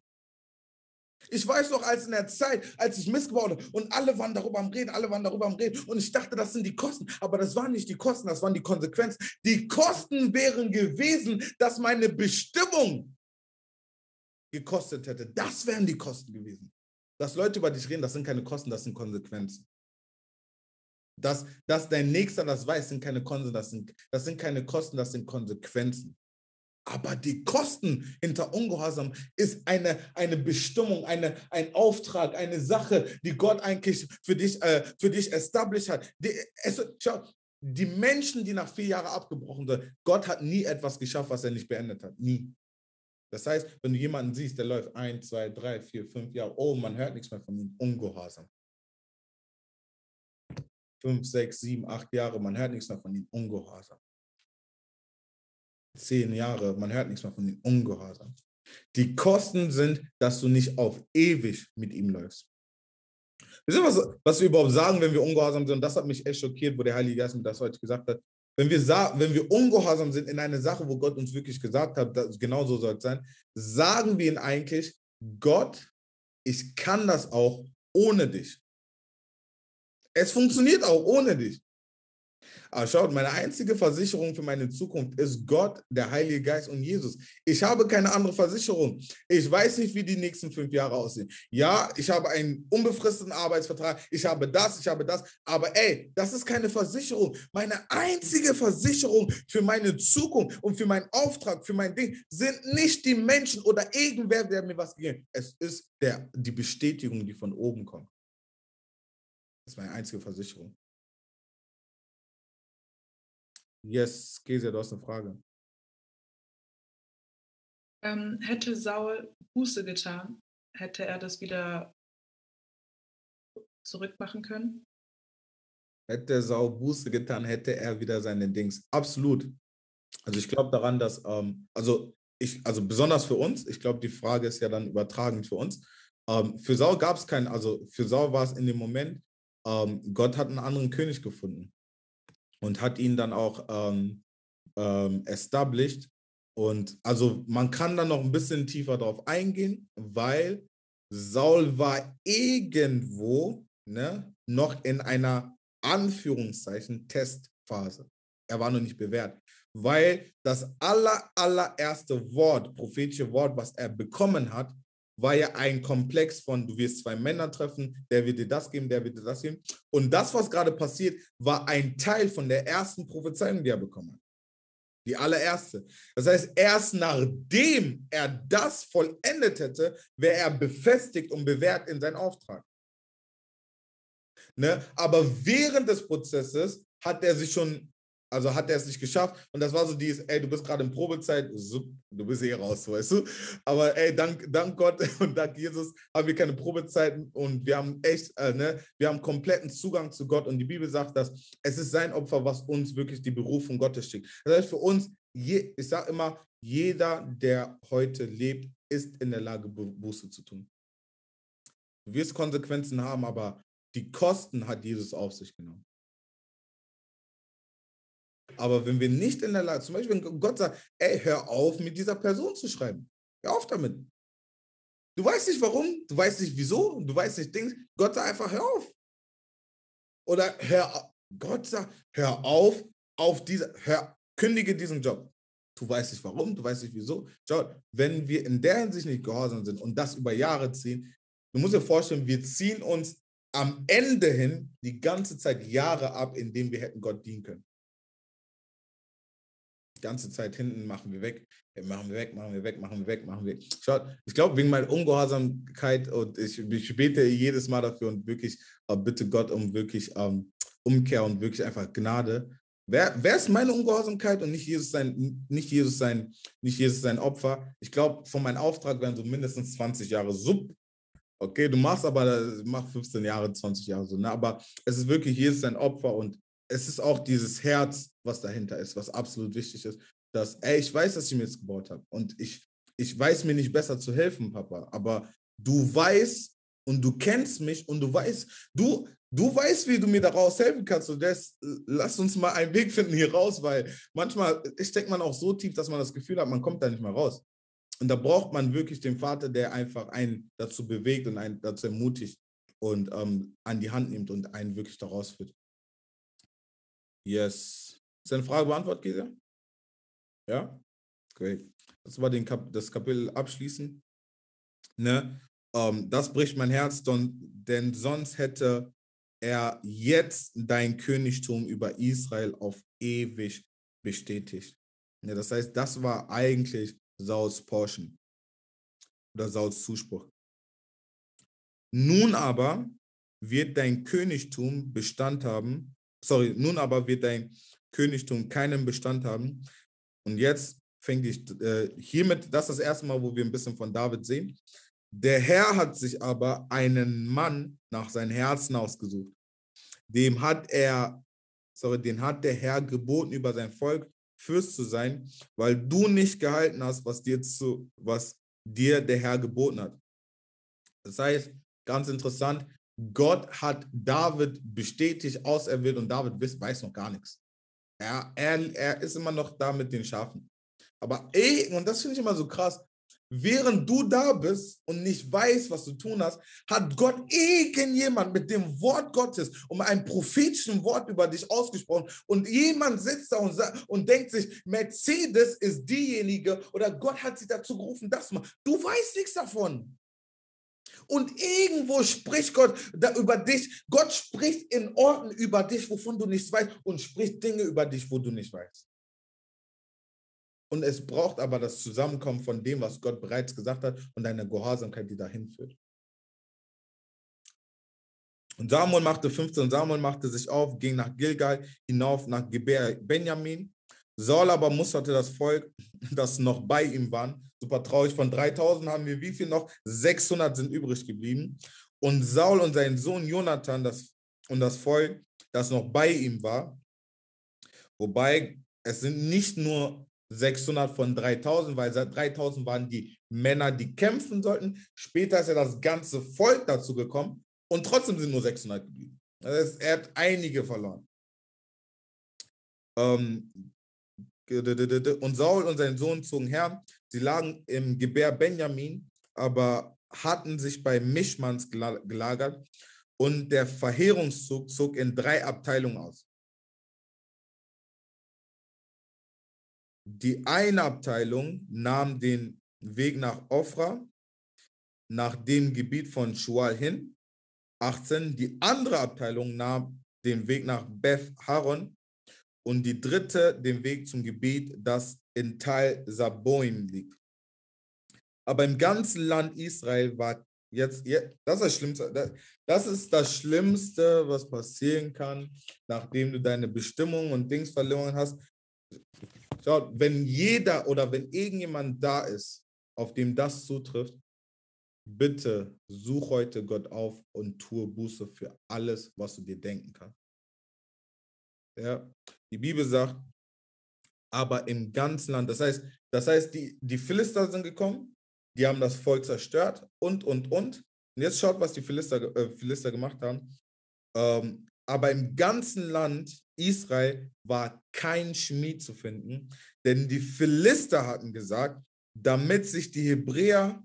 Ich weiß noch, als in der Zeit, als ich missgebaut habe und alle waren darüber am Reden, alle waren darüber am Reden und ich dachte, das sind die Kosten, aber das waren nicht die Kosten, das waren die Konsequenzen. Die Kosten wären gewesen, dass meine Bestimmung gekostet hätte. Das wären die Kosten gewesen. Dass Leute über dich reden, das sind keine Kosten, das sind Konsequenzen. Dass, dass dein Nächster das weiß, sind keine Kosten, das sind, das sind keine Kosten, das sind Konsequenzen. Aber die Kosten hinter Ungehorsam ist eine, eine Bestimmung, eine, ein Auftrag, eine Sache, die Gott eigentlich für dich, äh, für dich established hat. Die, es, schau, die Menschen, die nach vier Jahren abgebrochen sind, Gott hat nie etwas geschafft, was er nicht beendet hat. Nie. Das heißt, wenn du jemanden siehst, der läuft ein, zwei, drei, vier, fünf Jahre, oh, man hört nichts mehr von ihm, ungehorsam. Fünf, sechs, sieben, acht Jahre, man hört nichts mehr von ihm, ungehorsam zehn Jahre, man hört nichts mehr von ihm, ungehorsam. Die Kosten sind, dass du nicht auf ewig mit ihm läufst. Wisst ihr, was, was wir überhaupt sagen, wenn wir ungehorsam sind? Und das hat mich echt schockiert, wo der Heilige Geist mir das heute gesagt hat. Wenn wir, wenn wir ungehorsam sind in eine Sache, wo Gott uns wirklich gesagt hat, dass, genau so soll es sein, sagen wir ihn eigentlich, Gott, ich kann das auch ohne dich. Es funktioniert auch ohne dich. Aber schaut, meine einzige Versicherung für meine Zukunft ist Gott, der Heilige Geist und Jesus. Ich habe keine andere Versicherung. Ich weiß nicht, wie die nächsten fünf Jahre aussehen. Ja, ich habe einen unbefristeten Arbeitsvertrag. Ich habe das, ich habe das. Aber ey, das ist keine Versicherung. Meine einzige Versicherung für meine Zukunft und für meinen Auftrag, für mein Ding, sind nicht die Menschen oder irgendwer, der mir was gibt. Es ist der, die Bestätigung, die von oben kommt. Das ist meine einzige Versicherung. Yes, Kesia, du hast eine Frage. Ähm, hätte Saul Buße getan, hätte er das wieder zurückmachen können? Hätte Saul Buße getan, hätte er wieder seine Dings. Absolut. Also ich glaube daran, dass, ähm, also ich, also besonders für uns, ich glaube, die Frage ist ja dann übertragend für uns. Ähm, für Saul gab es keinen, also für Saul war es in dem Moment, ähm, Gott hat einen anderen König gefunden und hat ihn dann auch ähm, ähm, established. Und also man kann da noch ein bisschen tiefer drauf eingehen, weil Saul war irgendwo ne, noch in einer Anführungszeichen Testphase. Er war noch nicht bewährt, weil das aller, allererste Wort, prophetische Wort, was er bekommen hat, war ja ein Komplex von, du wirst zwei Männer treffen, der wird dir das geben, der wird dir das geben. Und das, was gerade passiert, war ein Teil von der ersten Prophezeiung, die er bekommen hat. Die allererste. Das heißt, erst nachdem er das vollendet hätte, wäre er befestigt und bewährt in seinen Auftrag. Ne? Aber während des Prozesses hat er sich schon also hat er es nicht geschafft. Und das war so dieses, ey, du bist gerade in Probezeit, du bist eh raus, weißt du. Aber ey, dank, dank Gott [LAUGHS] und dank Jesus haben wir keine Probezeiten und wir haben echt, äh, ne, wir haben kompletten Zugang zu Gott. Und die Bibel sagt, dass es ist sein Opfer, was uns wirklich die Berufung Gottes schickt. Das heißt für uns, je, ich sage immer, jeder, der heute lebt, ist in der Lage, Buße zu tun. Du wirst Konsequenzen haben, aber die Kosten hat Jesus auf sich genommen. Aber wenn wir nicht in der Lage, zum Beispiel, wenn Gott sagt, ey, hör auf, mit dieser Person zu schreiben. Hör auf damit. Du weißt nicht warum, du weißt nicht wieso, du weißt nicht Dings. Gott sagt einfach, hör auf. Oder hör, Gott sagt, hör auf, auf diese, hör, kündige diesen Job. Du weißt nicht warum, du weißt nicht wieso. Schau, wenn wir in der Hinsicht nicht gehorsam sind und das über Jahre ziehen, du musst dir vorstellen, wir ziehen uns am Ende hin die ganze Zeit Jahre ab, in denen wir hätten Gott dienen können ganze Zeit hinten, machen wir weg, machen wir weg, machen wir weg, machen wir weg, machen wir weg. Schaut, ich glaube, wegen meiner Ungehorsamkeit und ich, ich, bete jedes Mal dafür und wirklich uh, bitte Gott um wirklich um, Umkehr und wirklich einfach Gnade. Wer, wer ist meine Ungehorsamkeit und nicht Jesus sein, nicht Jesus sein, nicht Jesus sein Opfer? Ich glaube, von meinem Auftrag werden so mindestens 20 Jahre sub. Okay, du machst aber, mach 15 Jahre, 20 Jahre so, ne? Aber es ist wirklich Jesus sein Opfer und es ist auch dieses Herz, was dahinter ist, was absolut wichtig ist, dass, ey, ich weiß, dass ich mir jetzt gebaut habe und ich, ich weiß mir nicht besser zu helfen, Papa, aber du weißt und du kennst mich und du weißt, du, du weißt, wie du mir daraus helfen kannst und das, lass uns mal einen Weg finden hier raus, weil manchmal steckt man auch so tief, dass man das Gefühl hat, man kommt da nicht mehr raus. Und da braucht man wirklich den Vater, der einfach einen dazu bewegt und einen dazu ermutigt und ähm, an die Hand nimmt und einen wirklich daraus führt. Yes. Ist eine Frage beantwortet, Gesa? Ja? Great. Das war den Kap das Kapitel abschließen. Ne? Ähm, das bricht mein Herz, denn sonst hätte er jetzt dein Königtum über Israel auf ewig bestätigt. Ja, das heißt, das war eigentlich Sauls Portion oder Sauls Zuspruch. Nun aber wird dein Königtum Bestand haben, sorry, nun aber wird dein Königtum keinen Bestand haben. Und jetzt fängt ich äh, hiermit, das ist das erste Mal, wo wir ein bisschen von David sehen. Der Herr hat sich aber einen Mann nach seinem Herzen ausgesucht. Dem hat er, sorry, den hat der Herr geboten über sein Volk Fürst zu sein, weil du nicht gehalten hast, was dir zu, was dir der Herr geboten hat. Das heißt, ganz interessant, Gott hat David bestätigt, auserwählt und David weiß noch gar nichts. Er, er, er ist immer noch da mit den Schafen. Aber ey, und das finde ich immer so krass, während du da bist und nicht weißt, was du tun hast, hat Gott irgendjemand mit dem Wort Gottes um ein prophetischen Wort über dich ausgesprochen und jemand sitzt da und, und denkt sich, Mercedes ist diejenige oder Gott hat sie dazu gerufen, das mal. Du weißt nichts davon. Und irgendwo spricht Gott über dich. Gott spricht in Orten über dich, wovon du nichts weißt und spricht Dinge über dich, wo du nicht weißt. Und es braucht aber das Zusammenkommen von dem, was Gott bereits gesagt hat und deine Gehorsamkeit, die dahin führt. Und Samuel machte 15, Samuel machte sich auf, ging nach Gilgal hinauf nach Geber Benjamin. Saul aber musterte das Volk, das noch bei ihm war. Super traurig. Von 3000 haben wir wie viel noch? 600 sind übrig geblieben. Und Saul und sein Sohn Jonathan das, und das Volk, das noch bei ihm war. Wobei es sind nicht nur 600 von 3000, weil 3000 waren die Männer, die kämpfen sollten. Später ist ja das ganze Volk dazu gekommen und trotzdem sind nur 600 geblieben. Das heißt, er hat einige verloren. Ähm, und Saul und sein Sohn zogen her. Sie lagen im Gebär Benjamin, aber hatten sich bei Mischmans gelagert und der Verheerungszug zog in drei Abteilungen aus. Die eine Abteilung nahm den Weg nach Ofra, nach dem Gebiet von Schual hin. 18. Die andere Abteilung nahm den Weg nach Beth Haron und die dritte den Weg zum Gebiet, das in Teil Saboim liegt. Aber im ganzen Land Israel war jetzt, das ist das Schlimmste, das ist das Schlimmste, was passieren kann, nachdem du deine Bestimmung und Dings verloren hast. Schaut, wenn jeder oder wenn irgendjemand da ist, auf dem das zutrifft, bitte such heute Gott auf und tue Buße für alles, was du dir denken kannst. Ja, die Bibel sagt, aber im ganzen Land, das heißt, das heißt, die, die Philister sind gekommen, die haben das Volk zerstört und, und, und. Und jetzt schaut, was die Philister, äh, Philister gemacht haben. Ähm, aber im ganzen Land Israel war kein Schmied zu finden, denn die Philister hatten gesagt, damit sich die Hebräer,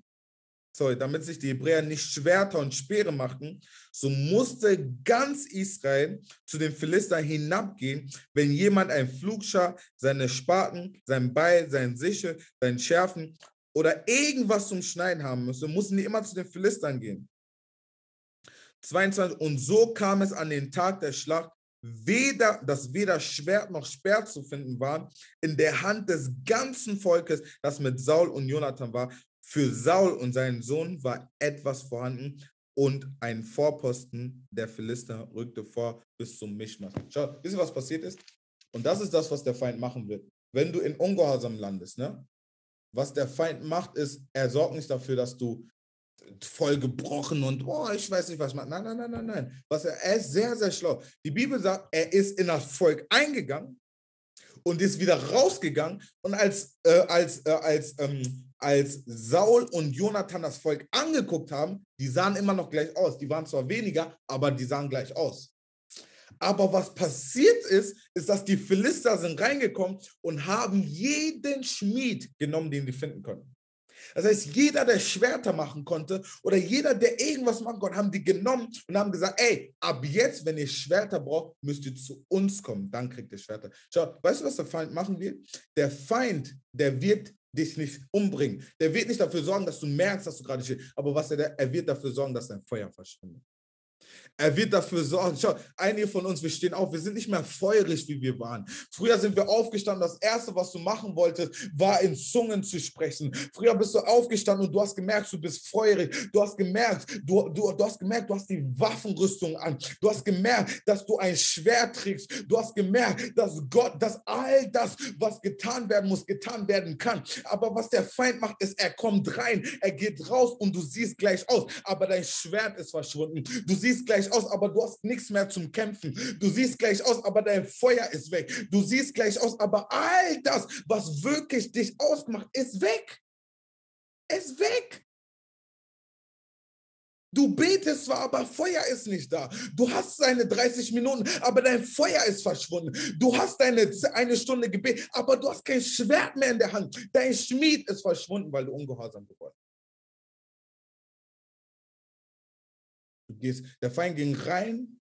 sorry, damit sich die Hebräer nicht Schwerter und Speere machten, so musste ganz Israel zu den Philistern hinabgehen, wenn jemand ein Flugschar, seine Spaten, sein Beil, sein Sichel, sein Schärfen oder irgendwas zum Schneiden haben müsste, mussten die immer zu den Philistern gehen. 22. Und so kam es an den Tag der Schlacht, weder, dass weder Schwert noch Speer zu finden war in der Hand des ganzen Volkes, das mit Saul und Jonathan war. Für Saul und seinen Sohn war etwas vorhanden und ein Vorposten der Philister rückte vor bis zum Mischmas. Schau, wisst ihr, was passiert ist? Und das ist das, was der Feind machen wird. Wenn du in Ungehorsam landest, ne? Was der Feind macht, ist, er sorgt nicht dafür, dass du voll gebrochen und oh, ich weiß nicht, was man. Nein, nein, nein, nein, nein. Was er, er ist sehr, sehr schlau. Die Bibel sagt, er ist in das Volk eingegangen und ist wieder rausgegangen. Und als, äh, als, äh, als, ähm, als Saul und Jonathan das Volk angeguckt haben, die sahen immer noch gleich aus. Die waren zwar weniger, aber die sahen gleich aus. Aber was passiert ist, ist, dass die Philister sind reingekommen und haben jeden Schmied genommen, den die finden konnten. Das heißt, jeder, der Schwerter machen konnte oder jeder, der irgendwas machen konnte, haben die genommen und haben gesagt, ey, ab jetzt, wenn ihr Schwerter braucht, müsst ihr zu uns kommen, dann kriegt ihr Schwerter. Schau, weißt du, was der Feind machen wird? Der Feind, der wird dich nicht umbringen. Der wird nicht dafür sorgen, dass du merkst, dass du gerade stehst. Aber was er, er wird dafür sorgen, dass dein Feuer verschwindet. Er wird dafür sorgen. Schau, einige von uns, wir stehen auf, wir sind nicht mehr feurig, wie wir waren. Früher sind wir aufgestanden, das Erste, was du machen wolltest, war in Zungen zu sprechen. Früher bist du aufgestanden und du hast gemerkt, du bist feurig. Du hast gemerkt, du, du, du hast gemerkt, du hast die Waffenrüstung an. Du hast gemerkt, dass du ein Schwert trägst. Du hast gemerkt, dass Gott, dass all das, was getan werden muss, getan werden kann. Aber was der Feind macht, ist, er kommt rein, er geht raus und du siehst gleich aus, aber dein Schwert ist verschwunden. Du siehst gleich aus, aber du hast nichts mehr zum Kämpfen. Du siehst gleich aus, aber dein Feuer ist weg. Du siehst gleich aus, aber all das, was wirklich dich ausmacht, ist weg. Ist weg. Du betest zwar, aber Feuer ist nicht da. Du hast deine 30 Minuten, aber dein Feuer ist verschwunden. Du hast deine eine Stunde Gebet, aber du hast kein Schwert mehr in der Hand. Dein Schmied ist verschwunden, weil du ungehorsam geworden bist. Gehst, der Feind ging rein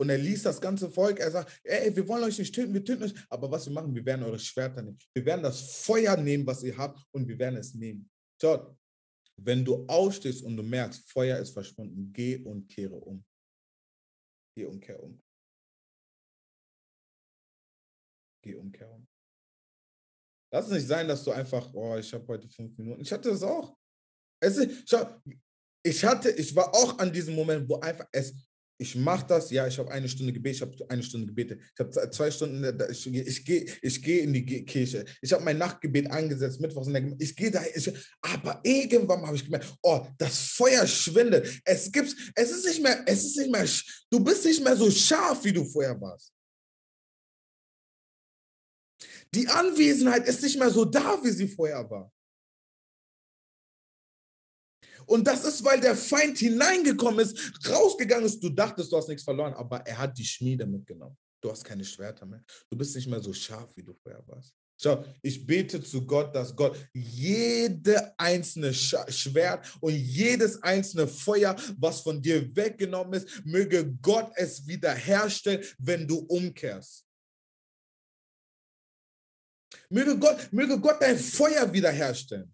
und er ließ das ganze Volk, er sagt, ey, wir wollen euch nicht töten, wir töten euch, aber was wir machen, wir werden eure Schwerter nehmen. Wir werden das Feuer nehmen, was ihr habt und wir werden es nehmen. Schaut, wenn du aufstehst und du merkst, Feuer ist verschwunden, geh und kehre um. Geh und kehre um. Geh und kehre um. Lass es nicht sein, dass du einfach, oh, ich habe heute fünf Minuten. Ich hatte das auch. Es ist, schau, ich hatte, ich war auch an diesem Moment, wo einfach es, ich mache das, ja, ich habe eine Stunde gebetet, ich habe eine Stunde gebetet, ich habe zwei Stunden, ich, ich gehe ich geh in die Kirche, ich habe mein Nachtgebet angesetzt, mittwochs in der ich gehe da, ich, aber irgendwann habe ich gemerkt, oh, das Feuer schwindet, es gibt, es ist nicht mehr, es ist nicht mehr, du bist nicht mehr so scharf, wie du vorher warst. Die Anwesenheit ist nicht mehr so da, wie sie vorher war. Und das ist, weil der Feind hineingekommen ist, rausgegangen ist. Du dachtest, du hast nichts verloren, aber er hat die Schmiede mitgenommen. Du hast keine Schwerter mehr. Du bist nicht mehr so scharf, wie du vorher warst. Schau, ich bete zu Gott, dass Gott jede einzelne Schwert und jedes einzelne Feuer, was von dir weggenommen ist, möge Gott es wiederherstellen, wenn du umkehrst. Möge Gott, möge Gott dein Feuer wiederherstellen.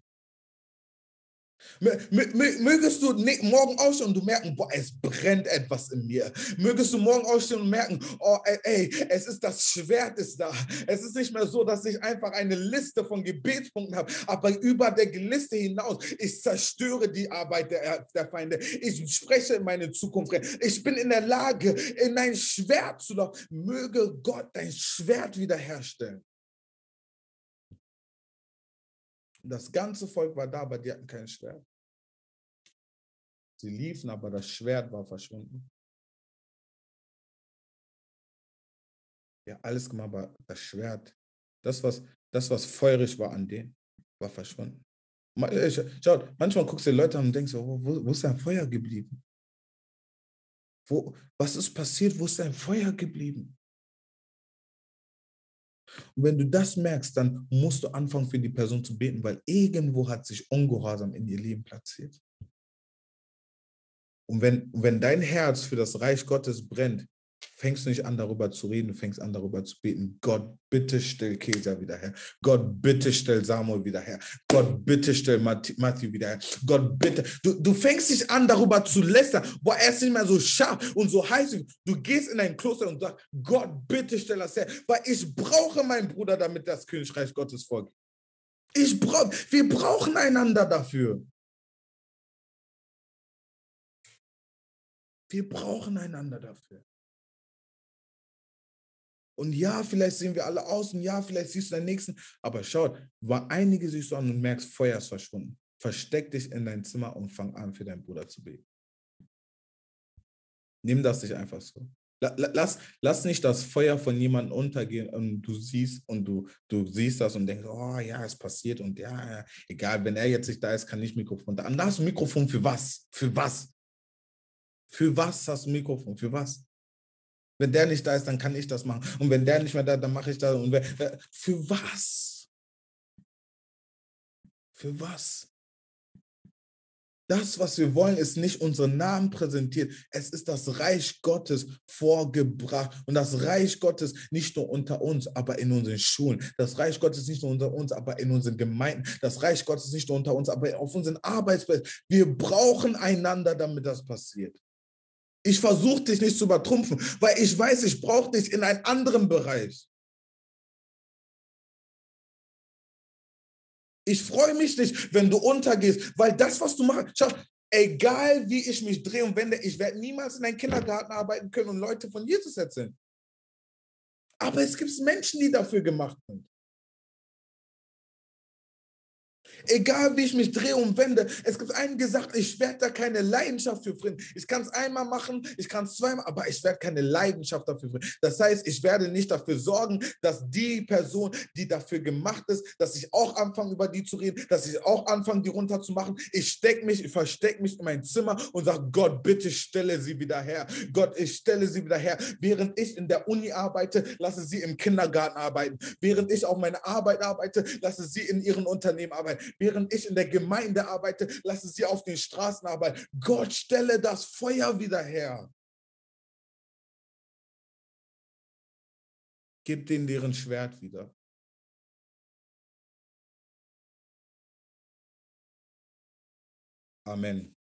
Mögest du morgen aufstehen und du merken, boah, es brennt etwas in mir. Mögest du morgen aufstehen und merken, oh, ey, es ist das Schwert ist da. Es ist nicht mehr so, dass ich einfach eine Liste von Gebetspunkten habe, aber über der Liste hinaus, ich zerstöre die Arbeit der, der Feinde. Ich spreche in meine Zukunft. Ich bin in der Lage, in ein Schwert zu laufen. Möge Gott dein Schwert wiederherstellen. Das ganze Volk war da, aber die hatten kein Schwert. Sie liefen, aber das Schwert war verschwunden. Ja, alles gemacht, aber das Schwert, das was, das, was feurig war an denen, war verschwunden. Schaut, manchmal guckst du die Leute an und denkst, oh, wo, wo ist dein Feuer geblieben? Wo, was ist passiert? Wo ist dein Feuer geblieben? Und wenn du das merkst, dann musst du anfangen, für die Person zu beten, weil irgendwo hat sich Ungehorsam in ihr Leben platziert. Und wenn, wenn dein Herz für das Reich Gottes brennt, fängst du nicht an, darüber zu reden, du fängst an, darüber zu beten. Gott, bitte stell Kesa wieder her. Gott, bitte stell Samuel wieder her. Gott, bitte stell Matthew wieder her. Gott, bitte. Du, du fängst dich an, darüber zu lästern, wo er ist nicht mehr so scharf und so heiß. Du gehst in ein Kloster und sagst, Gott, bitte stell das her, weil ich brauche meinen Bruder, damit das Königreich Gottes folgt. Ich brauche, wir brauchen einander dafür. Wir brauchen einander dafür. Und ja, vielleicht sehen wir alle aus und ja, vielleicht siehst du deinen Nächsten. Aber schau, war einige siehst du an und merkst, Feuer ist verschwunden. Versteck dich in dein Zimmer und fang an, für deinen Bruder zu beten. Nimm das nicht einfach so. Lass, lass nicht das Feuer von jemandem untergehen und du siehst und du, du siehst das und denkst, oh ja, es passiert und ja, ja, egal, wenn er jetzt nicht da ist, kann ich Mikrofon da. Und da hast du Mikrofon für was? Für was? Für was hast du Mikrofon? Für was? Wenn der nicht da ist, dann kann ich das machen. Und wenn der nicht mehr da ist, dann mache ich das. Und wer, für was? Für was? Das, was wir wollen, ist nicht unseren Namen präsentiert. Es ist das Reich Gottes vorgebracht. Und das Reich Gottes nicht nur unter uns, aber in unseren Schulen. Das Reich Gottes nicht nur unter uns, aber in unseren Gemeinden. Das Reich Gottes nicht nur unter uns, aber auf unseren Arbeitsplätzen. Wir brauchen einander, damit das passiert. Ich versuche dich nicht zu übertrumpfen, weil ich weiß, ich brauche dich in einem anderen Bereich. Ich freue mich nicht, wenn du untergehst, weil das, was du machst, schau, egal wie ich mich drehe und wende, ich werde niemals in einem Kindergarten arbeiten können und Leute von Jesus erzählen. Aber es gibt Menschen, die dafür gemacht sind. Egal wie ich mich drehe und wende, es gibt einen gesagt, ich werde da keine Leidenschaft für finden. Ich kann es einmal machen, ich kann es zweimal, aber ich werde keine Leidenschaft dafür finden. Das heißt, ich werde nicht dafür sorgen, dass die Person, die dafür gemacht ist, dass ich auch anfange, über die zu reden, dass ich auch anfange, die runterzumachen. Ich stecke mich, ich verstecke mich in mein Zimmer und sage, Gott, bitte stelle sie wieder her. Gott, ich stelle sie wieder her. Während ich in der Uni arbeite, lasse sie im Kindergarten arbeiten. Während ich auf meine Arbeit arbeite, lasse sie in ihren Unternehmen arbeiten während ich in der Gemeinde arbeite, lasse sie auf den Straßen arbeiten. Gott stelle das Feuer wieder her. Gib denen deren Schwert wieder. Amen.